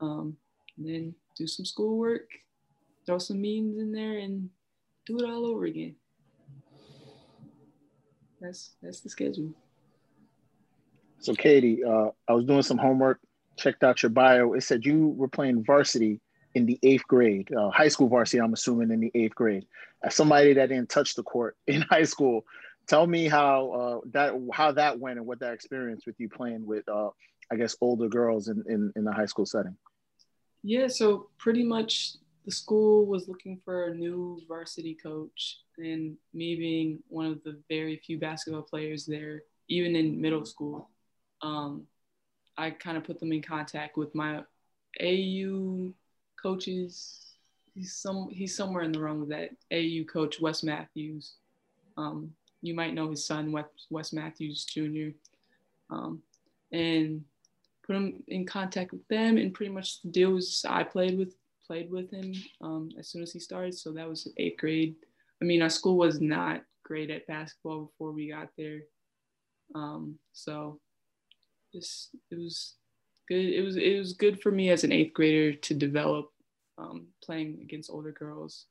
Um, then do some schoolwork, throw some meetings in there, and do it all over again. That's that's the schedule.
So, Katie, uh, I was doing some homework, checked out your bio. It said you were playing varsity in the eighth grade, uh, high school varsity. I'm assuming in the eighth grade. As somebody that didn't touch the court in high school, tell me how uh, that how that went and what that experience with you playing with uh, I guess older girls in, in in the high school setting.
Yeah, so pretty much the school was looking for a new varsity coach, and me being one of the very few basketball players there, even in middle school, um, I kind of put them in contact with my AU coaches. He's some he's somewhere in the room with that AU coach Wes Matthews. Um, you might know his son, Wes Matthews Jr. Um, and put him in contact with them. And pretty much the deal was I played with played with him um, as soon as he started. So that was eighth grade. I mean, our school was not great at basketball before we got there. Um, so just it was good. It was it was good for me as an eighth grader to develop um, playing against older girls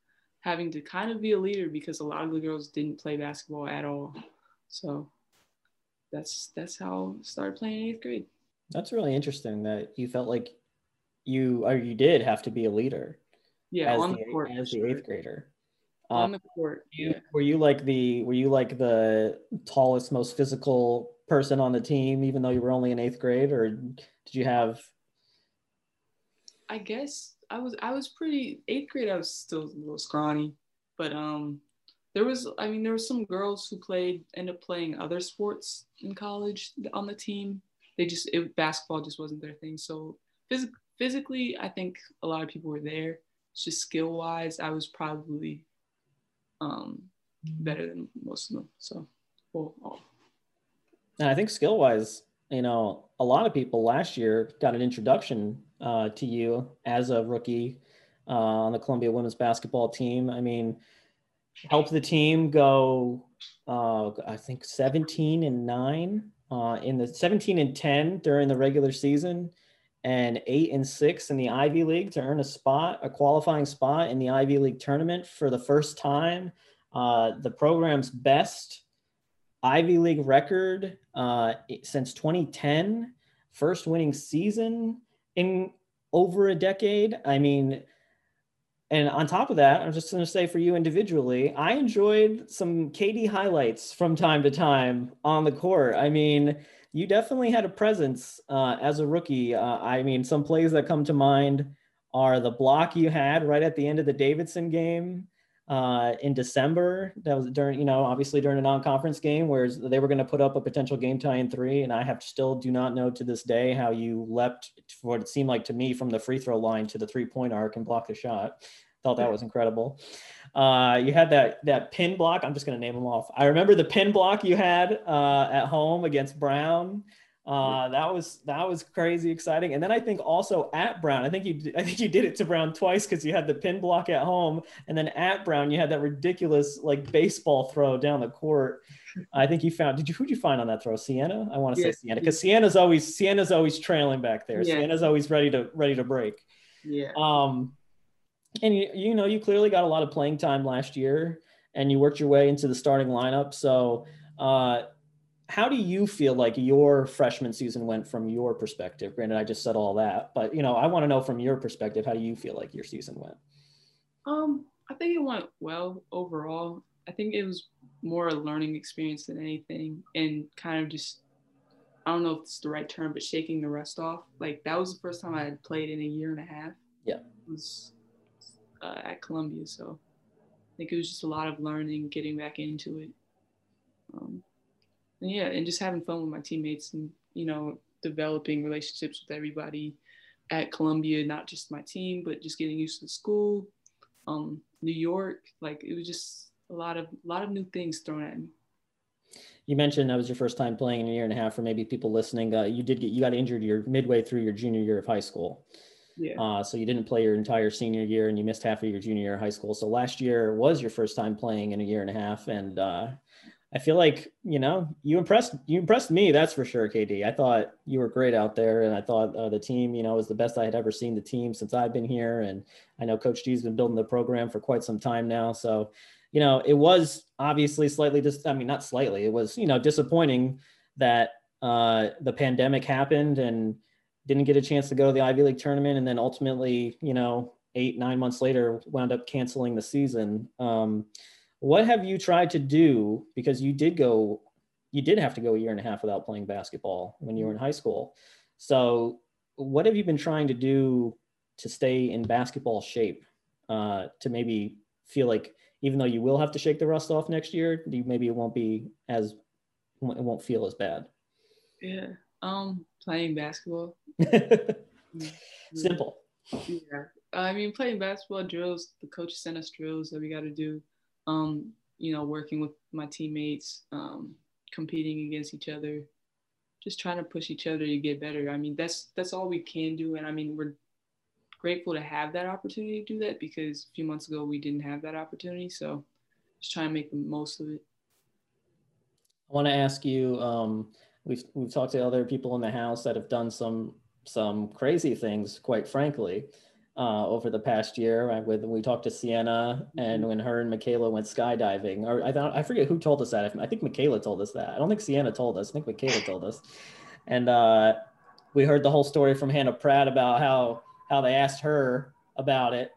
having to kind of be a leader because a lot of the girls didn't play basketball at all. So that's that's how I started playing eighth grade.
That's really interesting that you felt like you or you did have to be a leader.
Yeah,
on
the, the court
as the eighth grader.
On um, the court.
You, Were you like the were you like the tallest, most physical person on the team, even though you were only in eighth grade, or did you have?
I guess I was I was pretty eighth grade. I was still a little scrawny, but um, there was I mean there were some girls who played end up playing other sports in college on the team. They just it, basketball just wasn't their thing. So phys- physically, I think a lot of people were there. It's just skill wise, I was probably um, better than most of them. So, well, all.
And I think skill wise, you know, a lot of people last year got an introduction uh, to you as a rookie uh, on the Columbia women's basketball team. I mean, helped the team go, uh, I think, 17 and nine uh, in the 17 and 10 during the regular season and eight and six in the Ivy League to earn a spot, a qualifying spot in the Ivy League tournament for the first time. Uh, the program's best Ivy League record uh, since 2010, first winning season in over a decade. I mean, and on top of that, I'm just going to say for you individually, I enjoyed some KD highlights from time to time on the court. I mean, you definitely had a presence uh, as a rookie. Uh, I mean, some plays that come to mind are the block you had right at the end of the Davidson game uh, in December. That was during, you know, obviously during a non-conference game where they were going to put up a potential game tie in three. And I have still do not know to this day how you leapt for what it seemed like to me from the free throw line to the three point arc and blocked the shot. Thought that was incredible. Uh, you had that that pin block. I'm just going to name them off. I remember the pin block you had uh, at home against Brown. Uh, that was that was crazy exciting. And then I think also at Brown, I think you I think you did it to Brown twice because you had the pin block at home, and then at Brown you had that ridiculous like baseball throw down the court. I think you found. Did you who'd you find on that throw? Sienna. I want to yeah. say Sienna because Sienna's always Sienna's always trailing back there. Yeah. Sienna's always ready to ready to break.
Yeah.
Um, and you you know you clearly got a lot of playing time last year, and you worked your way into the starting lineup. So. Uh, how do you feel like your freshman season went from your perspective? Granted, I just said all that, but you know, I want to know from your perspective, how do you feel like your season went?
Um, I think it went well overall. I think it was more a learning experience than anything, and kind of just I don't know if it's the right term, but shaking the rust off. Like that was the first time I had played in a year and a half.
Yeah,
it was uh, at Columbia, so I think it was just a lot of learning, getting back into it. Um, yeah, and just having fun with my teammates and you know developing relationships with everybody at Columbia, not just my team, but just getting used to the school. Um, New York, like it was just a lot of a lot of new things thrown at me.
You mentioned that was your first time playing in a year and a half. For maybe people listening, uh, you did get you got injured your midway through your junior year of high school.
Yeah.
Uh, so you didn't play your entire senior year, and you missed half of your junior year of high school. So last year was your first time playing in a year and a half, and uh, I feel like you know you impressed you impressed me. That's for sure, KD. I thought you were great out there, and I thought uh, the team you know was the best I had ever seen the team since I've been here. And I know Coach G's been building the program for quite some time now. So you know it was obviously slightly just I mean not slightly it was you know disappointing that uh, the pandemic happened and didn't get a chance to go to the Ivy League tournament, and then ultimately you know eight nine months later wound up canceling the season. Um, what have you tried to do? Because you did go you did have to go a year and a half without playing basketball when you were in high school. So what have you been trying to do to stay in basketball shape uh, to maybe feel like even though you will have to shake the rust off next year you maybe it won't be as it won't feel as bad?
Yeah um playing basketball.
Simple.
Yeah. I mean playing basketball drills the coach sent us drills that we got to do um, you know, working with my teammates, um, competing against each other, just trying to push each other to get better. I mean, that's that's all we can do, and I mean, we're grateful to have that opportunity to do that because a few months ago we didn't have that opportunity. So, just trying to make the most of it.
I want to ask you. Um, we've we've talked to other people in the house that have done some some crazy things, quite frankly uh, over the past year. Right? With we talked to Sienna, and mm-hmm. when her and Michaela went skydiving, or I thought I forget who told us that. I think Michaela told us that. I don't think Sienna told us. I think Michaela told us, and uh, we heard the whole story from Hannah Pratt about how how they asked her about it.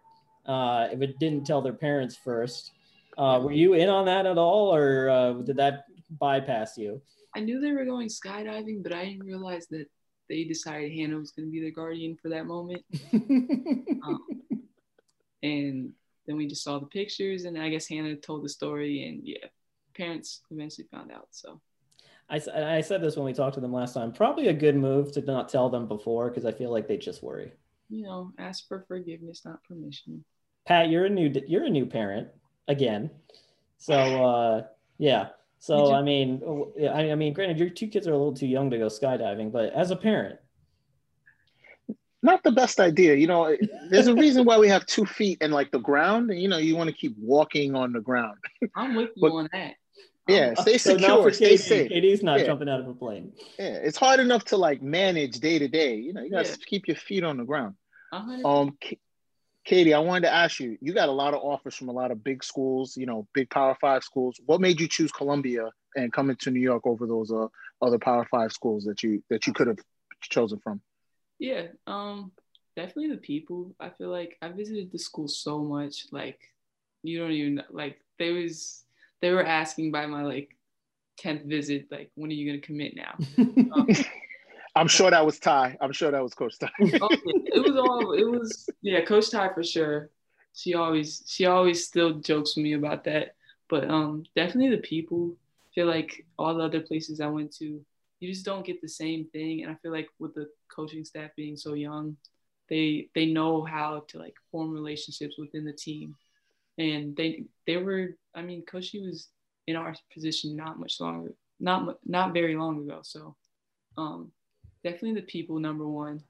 Uh, if it didn't tell their parents first. Uh, were you in on that at all, or uh, did that bypass you?
I knew they were going skydiving, but I didn't realize that they decided Hannah was going to be the guardian for that moment. um, and then we just saw the pictures, and I guess Hannah told the story, and yeah, parents eventually found out. So.
I, I said this when we talked to them last time. Probably a good move to not tell them before because I feel like they just worry.
You know, ask for forgiveness, not permission.
Pat, you're a new you're a new parent again, so uh, yeah. So I mean, I, I mean, granted, your two kids are a little too young to go skydiving, but as a parent,
not the best idea. You know, there's a reason why we have two feet and like the ground, and you know, you want to keep walking on the ground.
I'm with you but, on that.
Yeah, stay so secure, stay
Katie,
safe.
Katie's not yeah. jumping out of a plane.
Yeah, it's hard enough to like manage day to day. You know, you got to yeah. keep your feet on the ground. Um, Katie, I wanted to ask you, you got a lot of offers from a lot of big schools, you know, big Power Five schools. What made you choose Columbia and coming to New York over those uh, other Power Five schools that you that you could have chosen from?
Yeah, um, definitely the people. I feel like I visited the school so much, like you don't even like they was they were asking by my like 10th visit, like when are you gonna commit now? Um,
I'm sure that was Ty. I'm sure that was Coach Ty.
oh, it was all. It was yeah, Coach Ty for sure. She always she always still jokes with me about that. But um, definitely the people. I feel like all the other places I went to, you just don't get the same thing. And I feel like with the coaching staff being so young, they they know how to like form relationships within the team. And they they were. I mean, Coach was in our position not much longer, not not very long ago. So. Um, definitely the people number one.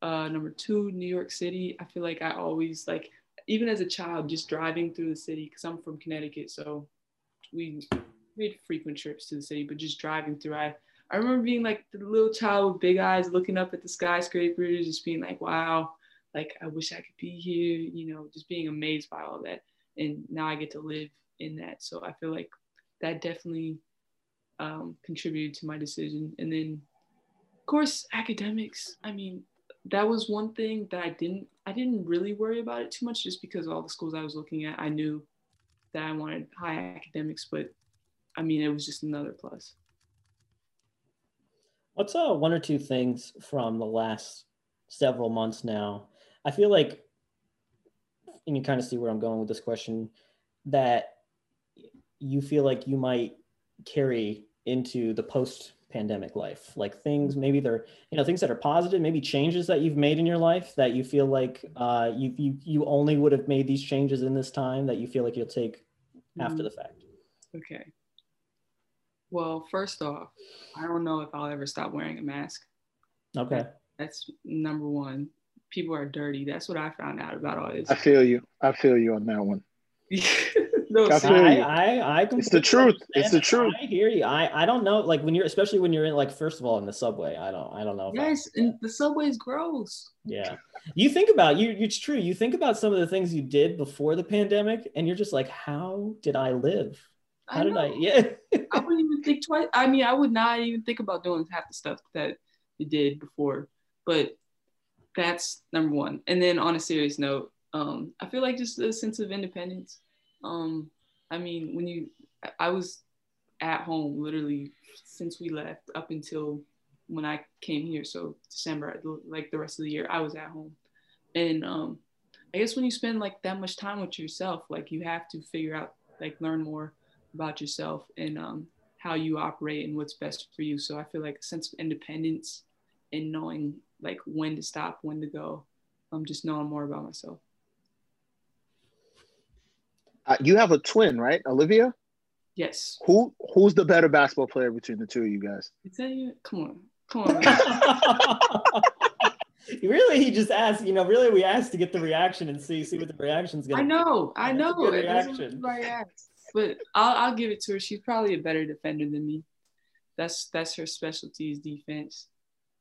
Uh, number two new york city. I feel like i always like even as a child just driving through the city because i'm from connecticut so we made frequent trips to the city but just driving through i i remember being like the little child with big eyes looking up at the skyscrapers just being like wow like i wish i could be here you know just being amazed by all that. And now i get to live in that. So i feel like that definitely um, contributed to my decision. And then course, academics. I mean, that was one thing that I didn't I didn't really worry about it too much just because all the schools I was looking at, I knew that I wanted high academics, but I mean, it was just another plus.
What's uh, one or two things from the last several months now? I feel like, and you kind of see where I'm going with this question, that you feel like you might carry into the post pandemic life. Like things maybe they're you know things that are positive maybe changes that you've made in your life that you feel like uh, you, you you only would have made these changes in this time that you feel like you'll take mm. after the fact.
Okay. Well first off i don't know if i'll ever stop wearing a mask.
Okay.
That's number one. People are dirty. That's what i found out about all this.
I feel you. I feel you on that one
no, I, I, I, I
it's the truth. It's the truth.
I hear you. I, I don't know. Like when you're, especially when you're in, like first of all, in the subway. I don't, I don't know.
Yes, and the subway is gross.
Yeah, you think about you. It's true. You think about some of the things you did before the pandemic, and you're just like, how did I live? How I did I? Yeah.
I wouldn't even think twice. I mean, I would not even think about doing half the stuff that you did before. But that's number one. And then on a serious note, um, I feel like just a sense of independence um, I mean, when you, I was at home literally since we left up until when I came here. So December, like the rest of the year, I was at home. And um, I guess when you spend like that much time with yourself, like you have to figure out, like learn more about yourself and um, how you operate and what's best for you. So I feel like a sense of independence and knowing like when to stop, when to go, um, just knowing more about myself.
Uh, you have a twin, right, Olivia?
Yes.
Who Who's the better basketball player between the two of you guys?
You, come on, come on.
really, he just asked. You know, really, we asked to get the reaction and see see what the reaction's gonna.
I know, be. I know. Reaction. But I'll I'll give it to her. She's probably a better defender than me. That's that's her specialty is defense.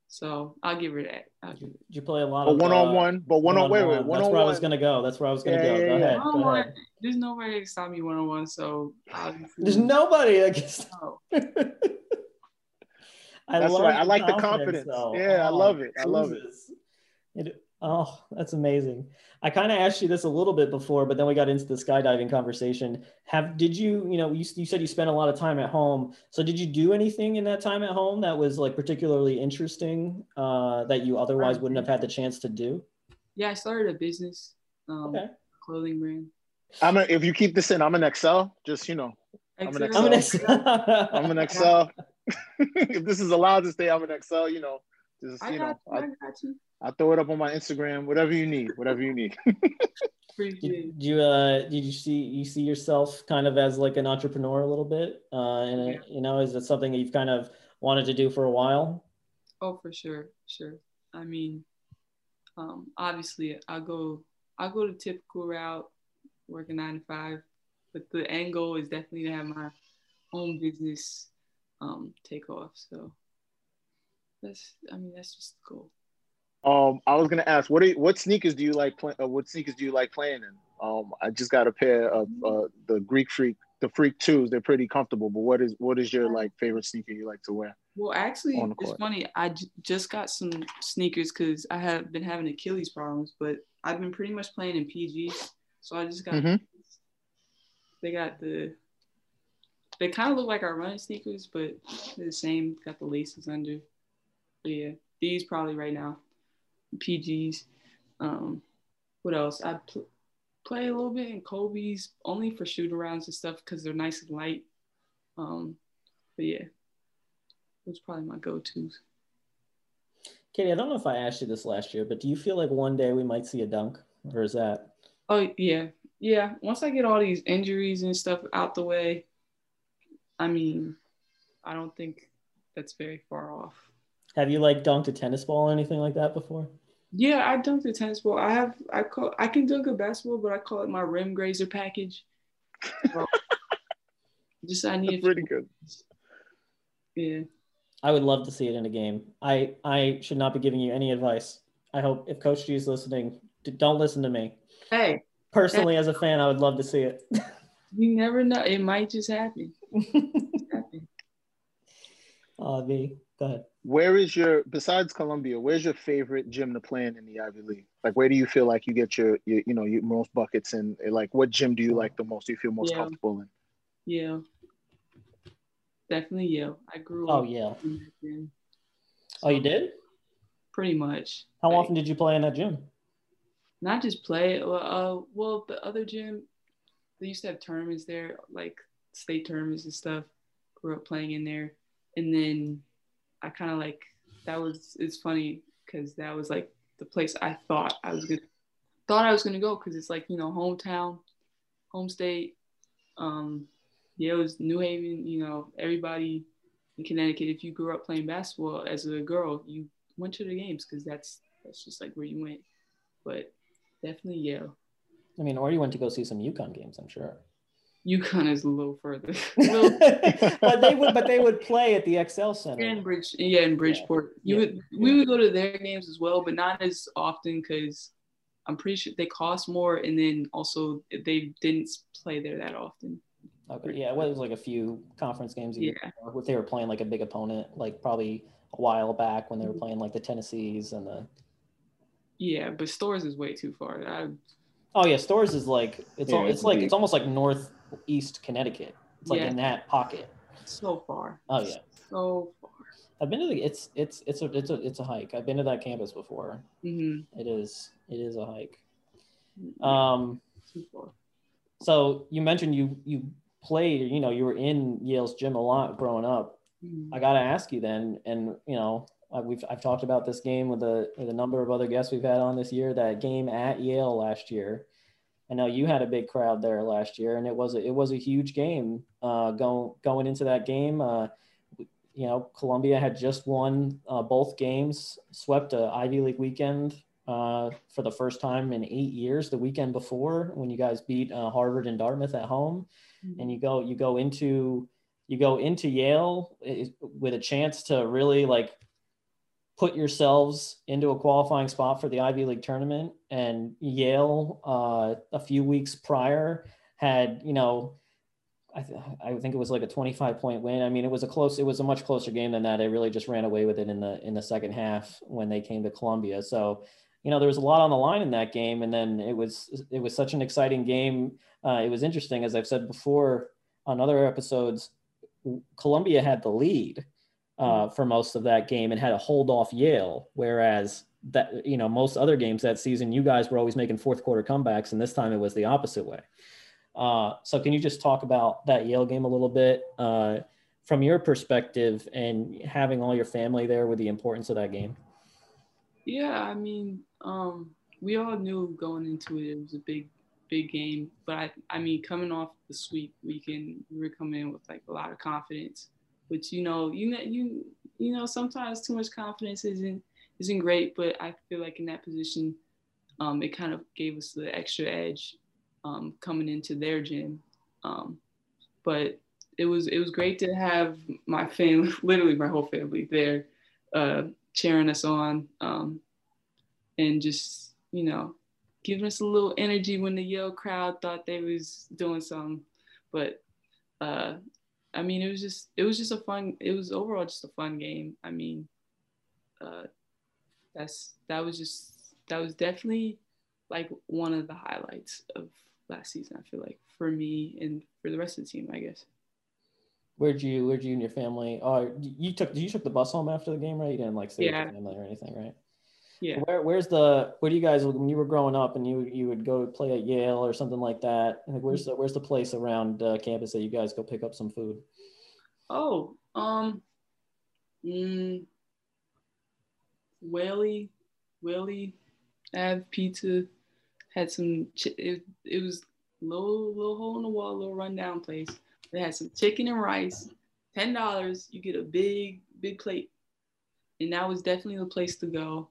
So I'll give her that. I'll give
Did you play a lot
but of one on one? But one on wait, wait, one
That's
where
I was gonna go. That's where I was gonna yeah, go. Yeah, go ahead. Go ahead.
There's nobody to stop me one on one. So
there's nobody that can
stop. I That's right. I like the confidence. Though. Yeah, oh, I love it. I love it. it.
Oh, that's amazing. I kind of asked you this a little bit before, but then we got into the skydiving conversation. Have did you, you know, you, you said you spent a lot of time at home. So did you do anything in that time at home that was like particularly interesting uh, that you otherwise wouldn't have had the chance to do?
Yeah, I started a business, um, okay. clothing brand.
I'm a, if you keep this in, I'm an Excel. Just you know, I'm an Excel. I'm an Excel. I'm an Excel. if this is allowed to stay, I'm an Excel. You know, just you know, I, I, I'll throw it up on my Instagram. Whatever you need, whatever you need.
did you uh did you see you see yourself kind of as like an entrepreneur a little bit uh and yeah. you know is it something that you've kind of wanted to do for a while
oh for sure sure i mean um obviously i go i go the typical route working nine to five but the end goal is definitely to have my own business um take off so that's I mean that's just cool.
Um, I was gonna ask, what are you, what sneakers do you like? Play, uh, what sneakers do you like playing in? Um, I just got a pair of uh, the Greek Freak, the Freak Twos. They're pretty comfortable. But what is what is your like favorite sneaker you like to wear?
Well, actually, it's funny. I j- just got some sneakers because I have been having Achilles problems, but I've been pretty much playing in PGs. So I just got. Mm-hmm. They got the. They kind of look like our running sneakers, but they're the same. Got the laces under yeah, these probably right now. PGs. Um, what else? I pl- play a little bit in Kobe's only for shoot arounds and stuff because they're nice and light. Um, but yeah, those probably my go tos.
Katie, I don't know if I asked you this last year, but do you feel like one day we might see a dunk, or is that?
Oh yeah, yeah. Once I get all these injuries and stuff out the way, I mean, I don't think that's very far off.
Have you like dunked a tennis ball or anything like that before?
Yeah, I dunked a tennis ball. I have I call I can dunk a basketball, but I call it my rim grazer package. just I need
pretty good.
Yeah.
I would love to see it in a game. I I should not be giving you any advice. I hope if Coach G is listening, don't listen to me.
Hey.
Personally, hey. as a fan, I would love to see it.
you never know. It might just happen. happen.
Uh, V, go ahead
where is your besides Columbia? Where's your favorite gym to play in in the Ivy League? Like, where do you feel like you get your, your you know, your most buckets and like what gym do you like the most? Do you feel most yeah. comfortable in?
Yeah, definitely yeah. I grew
oh, up. Oh yeah. So oh, you did?
Pretty much.
How like, often did you play in that gym?
Not just play. Uh, well, the other gym, they used to have tournaments there, like state tournaments and stuff. Grew up playing in there, and then I kind of like that was it's funny because that was like the place I thought I was gonna thought I was gonna go because it's like you know hometown, home state. Um, yeah, it was New Haven. You know, everybody in Connecticut. If you grew up playing basketball as a girl, you went to the games because that's that's just like where you went. But definitely Yale.
I mean, or you went to go see some UConn games. I'm sure.
UConn is a little further.
but they would, but they would play at the XL Center.
in Bridge, yeah, in Bridgeport. Yeah. You yeah. would, we would go to their games as well, but not as often because I'm pretty sure they cost more, and then also they didn't play there that often.
Okay, yeah, well, it was like a few conference games. Yeah, if they were playing like a big opponent, like probably a while back when they were mm-hmm. playing like the Tennessees and the.
Yeah, but Storrs is way too far. I,
Oh yeah, Storrs is like it's yeah, all, it's, it's like it's almost like northeast Connecticut. It's like yeah. in that pocket.
So far.
Oh yeah.
So far.
I've been to the it's it's it's a it's a it's a hike. I've been to that campus before.
Mm-hmm.
It is it is a hike. Um. So you mentioned you you played. You know you were in Yale's gym a lot growing up. Mm-hmm. I got to ask you then, and you know uh, we've I've talked about this game with a with a number of other guests we've had on this year. That game at Yale last year. I know you had a big crowd there last year, and it was a, it was a huge game. Uh, going going into that game, uh, you know, Columbia had just won uh, both games, swept a Ivy League weekend uh, for the first time in eight years. The weekend before, when you guys beat uh, Harvard and Dartmouth at home, mm-hmm. and you go you go into you go into Yale with a chance to really like put yourselves into a qualifying spot for the Ivy League tournament. And Yale, uh, a few weeks prior, had you know, I, th- I think it was like a 25 point win. I mean, it was a close, it was a much closer game than that. They really just ran away with it in the in the second half when they came to Columbia. So you know there was a lot on the line in that game, and then it was it was such an exciting game. Uh, it was interesting, as I've said before on other episodes. Columbia had the lead uh, for most of that game and had to hold off Yale, whereas that you know most other games that season you guys were always making fourth quarter comebacks, and this time it was the opposite way. Uh, so can you just talk about that Yale game a little bit uh, from your perspective and having all your family there with the importance of that game?
Yeah, I mean, um, we all knew going into it it was a big, big game. But I, I mean, coming off the sweep weekend, we were coming in with like a lot of confidence. Which you know, you you you know, sometimes too much confidence isn't isn't great. But I feel like in that position, um, it kind of gave us the extra edge um, coming into their gym. Um, but it was it was great to have my family, literally my whole family there, uh, cheering us on, um, and just you know giving us a little energy when the Yale crowd thought they was doing something. But uh, I mean, it was just it was just a fun. It was overall just a fun game. I mean, uh, that's that was just that was definitely like one of the highlights of last season. I feel like for me and for the rest of the team, I guess.
Where'd you Where'd you and your family? Oh, you took you took the bus home after the game, right? You didn't like stay yeah. with your family or anything, right?
Yeah.
Where, where's the where do you guys when you were growing up and you you would go play at Yale or something like that? Like where's the where's the place around uh, campus that you guys go pick up some food?
Oh, um, mm, Whalley, Whalley, Ave Pizza had some. It, it was little little hole in the wall, little rundown place. They had some chicken and rice. Ten dollars, you get a big big plate, and that was definitely the place to go.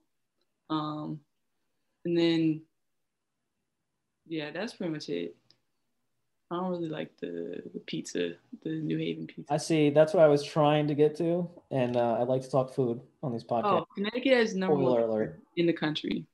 Um, and then, yeah, that's pretty much it. I don't really like the, the pizza, the New Haven pizza.
I see. That's what I was trying to get to, and uh, I like to talk food on these podcasts. Oh,
Connecticut is number one alert. in the country.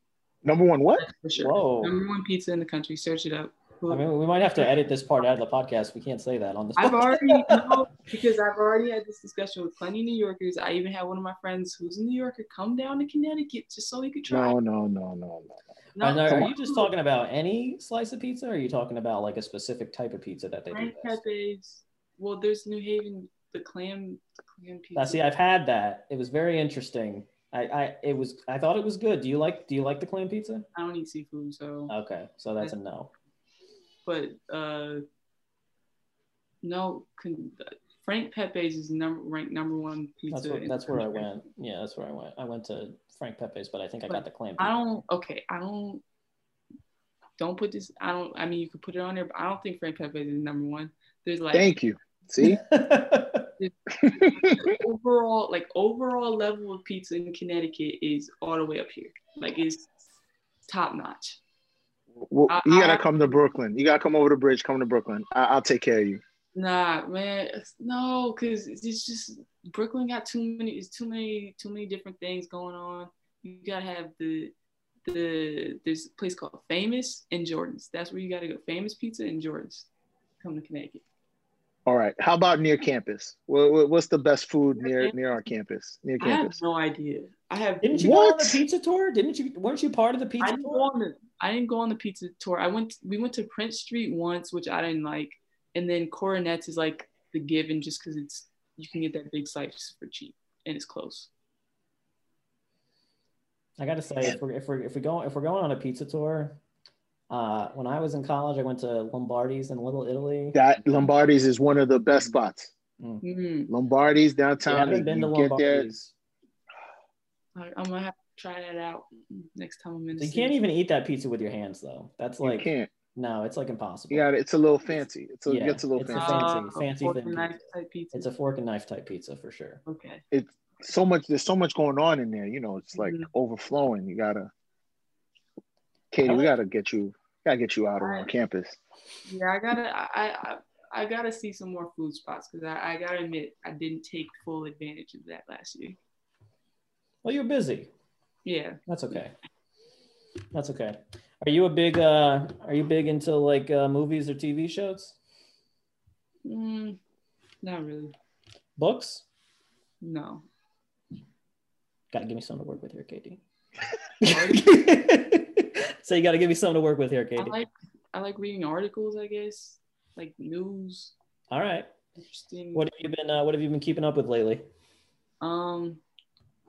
Number one what?
For sure. Whoa. Number one pizza in the country. Search it up.
I mean, we might have to edit this part out of the podcast. We can't say that on this.
I've already no, because I've already had this discussion with plenty of New Yorkers. I even had one of my friends who's a New Yorker come down to Connecticut just so he could try.
No, no, no, no, no.
no. Are, are you just talking about any slice of pizza, or are you talking about like a specific type of pizza that they Frank
do? Pepe's. Well, there's New Haven, the clam, the clam pizza.
Now, see, I've had that. It was very interesting. I, I it was I thought it was good. Do you like do you like the clam pizza?
I don't eat seafood, so
okay, so that's a no.
But uh, no, Frank Pepe's is number ranked number one
pizza. That's, what, that's where I went. Yeah, that's where I went. I went to Frank Pepe's, but I think I got the clam.
I don't. Okay, I don't. Don't put this. I don't. I mean, you could put it on there, but I don't think Frank Pepe's is number one. There's like.
Thank you. See.
overall, like overall level of pizza in Connecticut is all the way up here. Like it's top notch.
Well, I, you gotta I, come to Brooklyn. You gotta come over the bridge. Come to Brooklyn. I, will take care of you.
Nah, man, no, cause it's just Brooklyn got too many. It's too many, too many different things going on. You gotta have the the there's a place called Famous and Jordan's. That's where you gotta go. Famous Pizza and Jordan's. Come to Connecticut.
All right. How about near campus? what's the best food near near our campus? Near campus. I
have no idea. I have.
Didn't you what? go on the pizza tour? Didn't you? Weren't you part of the pizza I
tour? Go on the, I didn't go on the pizza tour. I went. We went to Prince Street once, which I didn't like, and then Koronets is like the given, just because it's you can get that big slice for cheap and it's close.
I gotta say, if we're if we're if we go if we're going on a pizza tour, uh, when I was in college, I went to Lombardi's in Little Italy.
That Lombardi's is one of the best spots. Mm-hmm. Lombardi's downtown. Yeah, I haven't been to Lombardi's.
I, I'm gonna have to try that out next time I'm in.
You can't even eat that pizza with your hands, though. That's like you can't. No, it's like impossible.
Yeah, it's a little fancy. It's a, yeah, it gets a little
it's
fancy.
A fancy, uh, fancy fork and knife type pizza. It's a fork and knife type pizza for sure.
Okay.
It's so much. There's so much going on in there. You know, it's like mm-hmm. overflowing. You gotta, Katie, we gotta get you gotta get you out on campus.
Yeah, I gotta I, I I gotta see some more food spots because I, I gotta admit I didn't take full advantage of that last year.
Well, you're busy.
Yeah.
That's okay. That's okay. Are you a big uh are you big into like uh, movies or TV shows?
Mm, not really.
Books?
No.
Gotta give me something to work with here, Katie. so you got to give me something to work with here, Katie.
I like I like reading articles, I guess, like news.
All right.
Interesting.
What have you been uh, What have you been keeping up with lately?
Um.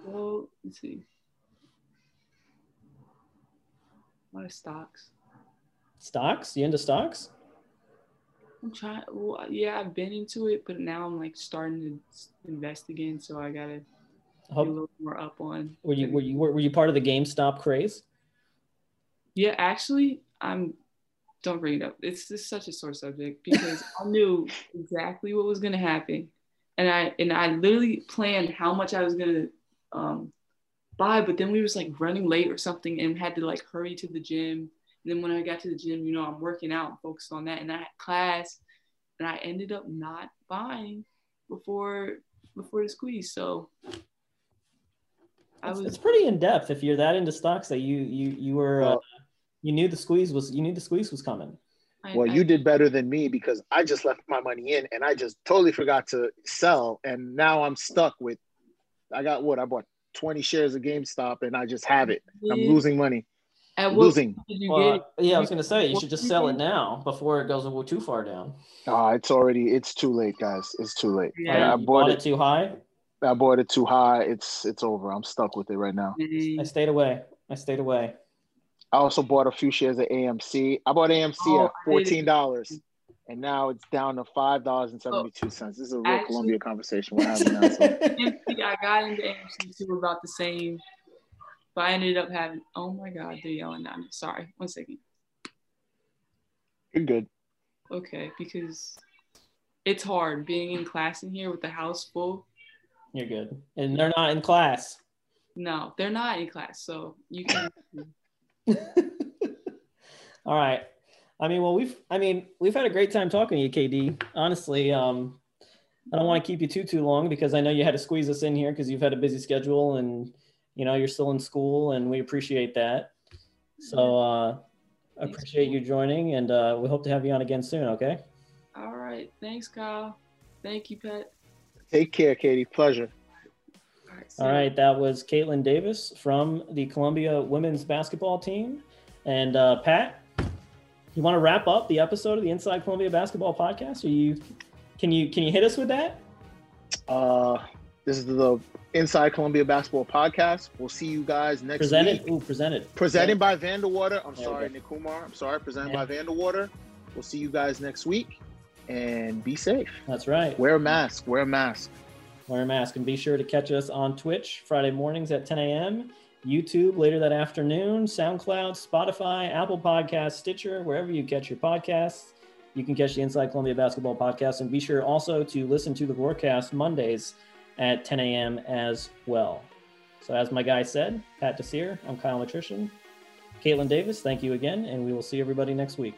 Well, let's see. A lot of stocks.
Stocks? You into stocks?
I'm trying. Well, yeah, I've been into it, but now I'm like starting to invest again. So I gotta Hope, be a little more up on.
Were you were you were, were you part of the GameStop craze?
Yeah, actually, I'm. Don't bring it up. It's just such a sore subject because I knew exactly what was gonna happen, and I and I literally planned how much I was gonna um, buy. But then we was like running late or something, and had to like hurry to the gym and then when I got to the gym, you know, I'm working out and focused on that. And I had class and I ended up not buying before before the squeeze. So
I was it's pretty in depth if you're that into stocks that you you you were well, uh, you knew the squeeze was you knew the squeeze was coming.
Well, I, you did better than me because I just left my money in and I just totally forgot to sell. And now I'm stuck with I got what I bought 20 shares of GameStop and I just have it. I'm losing money. At losing.
Well, yeah, I was gonna say you should just sell it now before it goes too far down.
Uh, it's already it's too late, guys. It's too late.
Yeah, I, I bought, bought it, it too high.
I bought it too high. It's it's over. I'm stuck with it right now.
I stayed away. I stayed away.
I also bought a few shares of AMC. I bought AMC oh, at fourteen dollars, and now it's down to five dollars and seventy two cents. This is a real Actually, Columbia conversation we're having now. So.
I got into AMC too about the same but I ended up having, oh my God, they're yelling at me. Sorry, one second.
You're good.
Okay, because it's hard being in class in here with the house full.
You're good. And they're not in class.
No, they're not in class. So you can.
All right. I mean, well, we've, I mean, we've had a great time talking to you, KD. Honestly, um, I don't want to keep you too, too long because I know you had to squeeze us in here because you've had a busy schedule and you know you're still in school and we appreciate that. So uh appreciate you joining and uh we hope to have you on again soon okay?
All right. Thanks kyle. Thank you pat.
Take care katie. Pleasure
all right, all right that was caitlin davis from the columbia women's basketball team and uh pat you want to wrap up the episode of the inside columbia basketball podcast Are you can you can you hit us with that
uh this is the Inside Columbia Basketball Podcast. We'll see you guys next
presented,
week.
Ooh, presented.
Presented by Vanderwater. I'm there sorry, Nick Kumar. I'm sorry. Presented yeah. by Vanderwater. We'll see you guys next week and be safe.
That's right.
Wear a mask. Wear a mask.
Wear a mask. And be sure to catch us on Twitch Friday mornings at 10 a.m., YouTube later that afternoon, SoundCloud, Spotify, Apple Podcasts, Stitcher, wherever you catch your podcasts. You can catch the Inside Columbia Basketball Podcast. And be sure also to listen to the broadcast Mondays at 10 a.m. as well. So, as my guy said, Pat Desir, I'm Kyle Nutrition. Caitlin Davis, thank you again, and we will see everybody next week.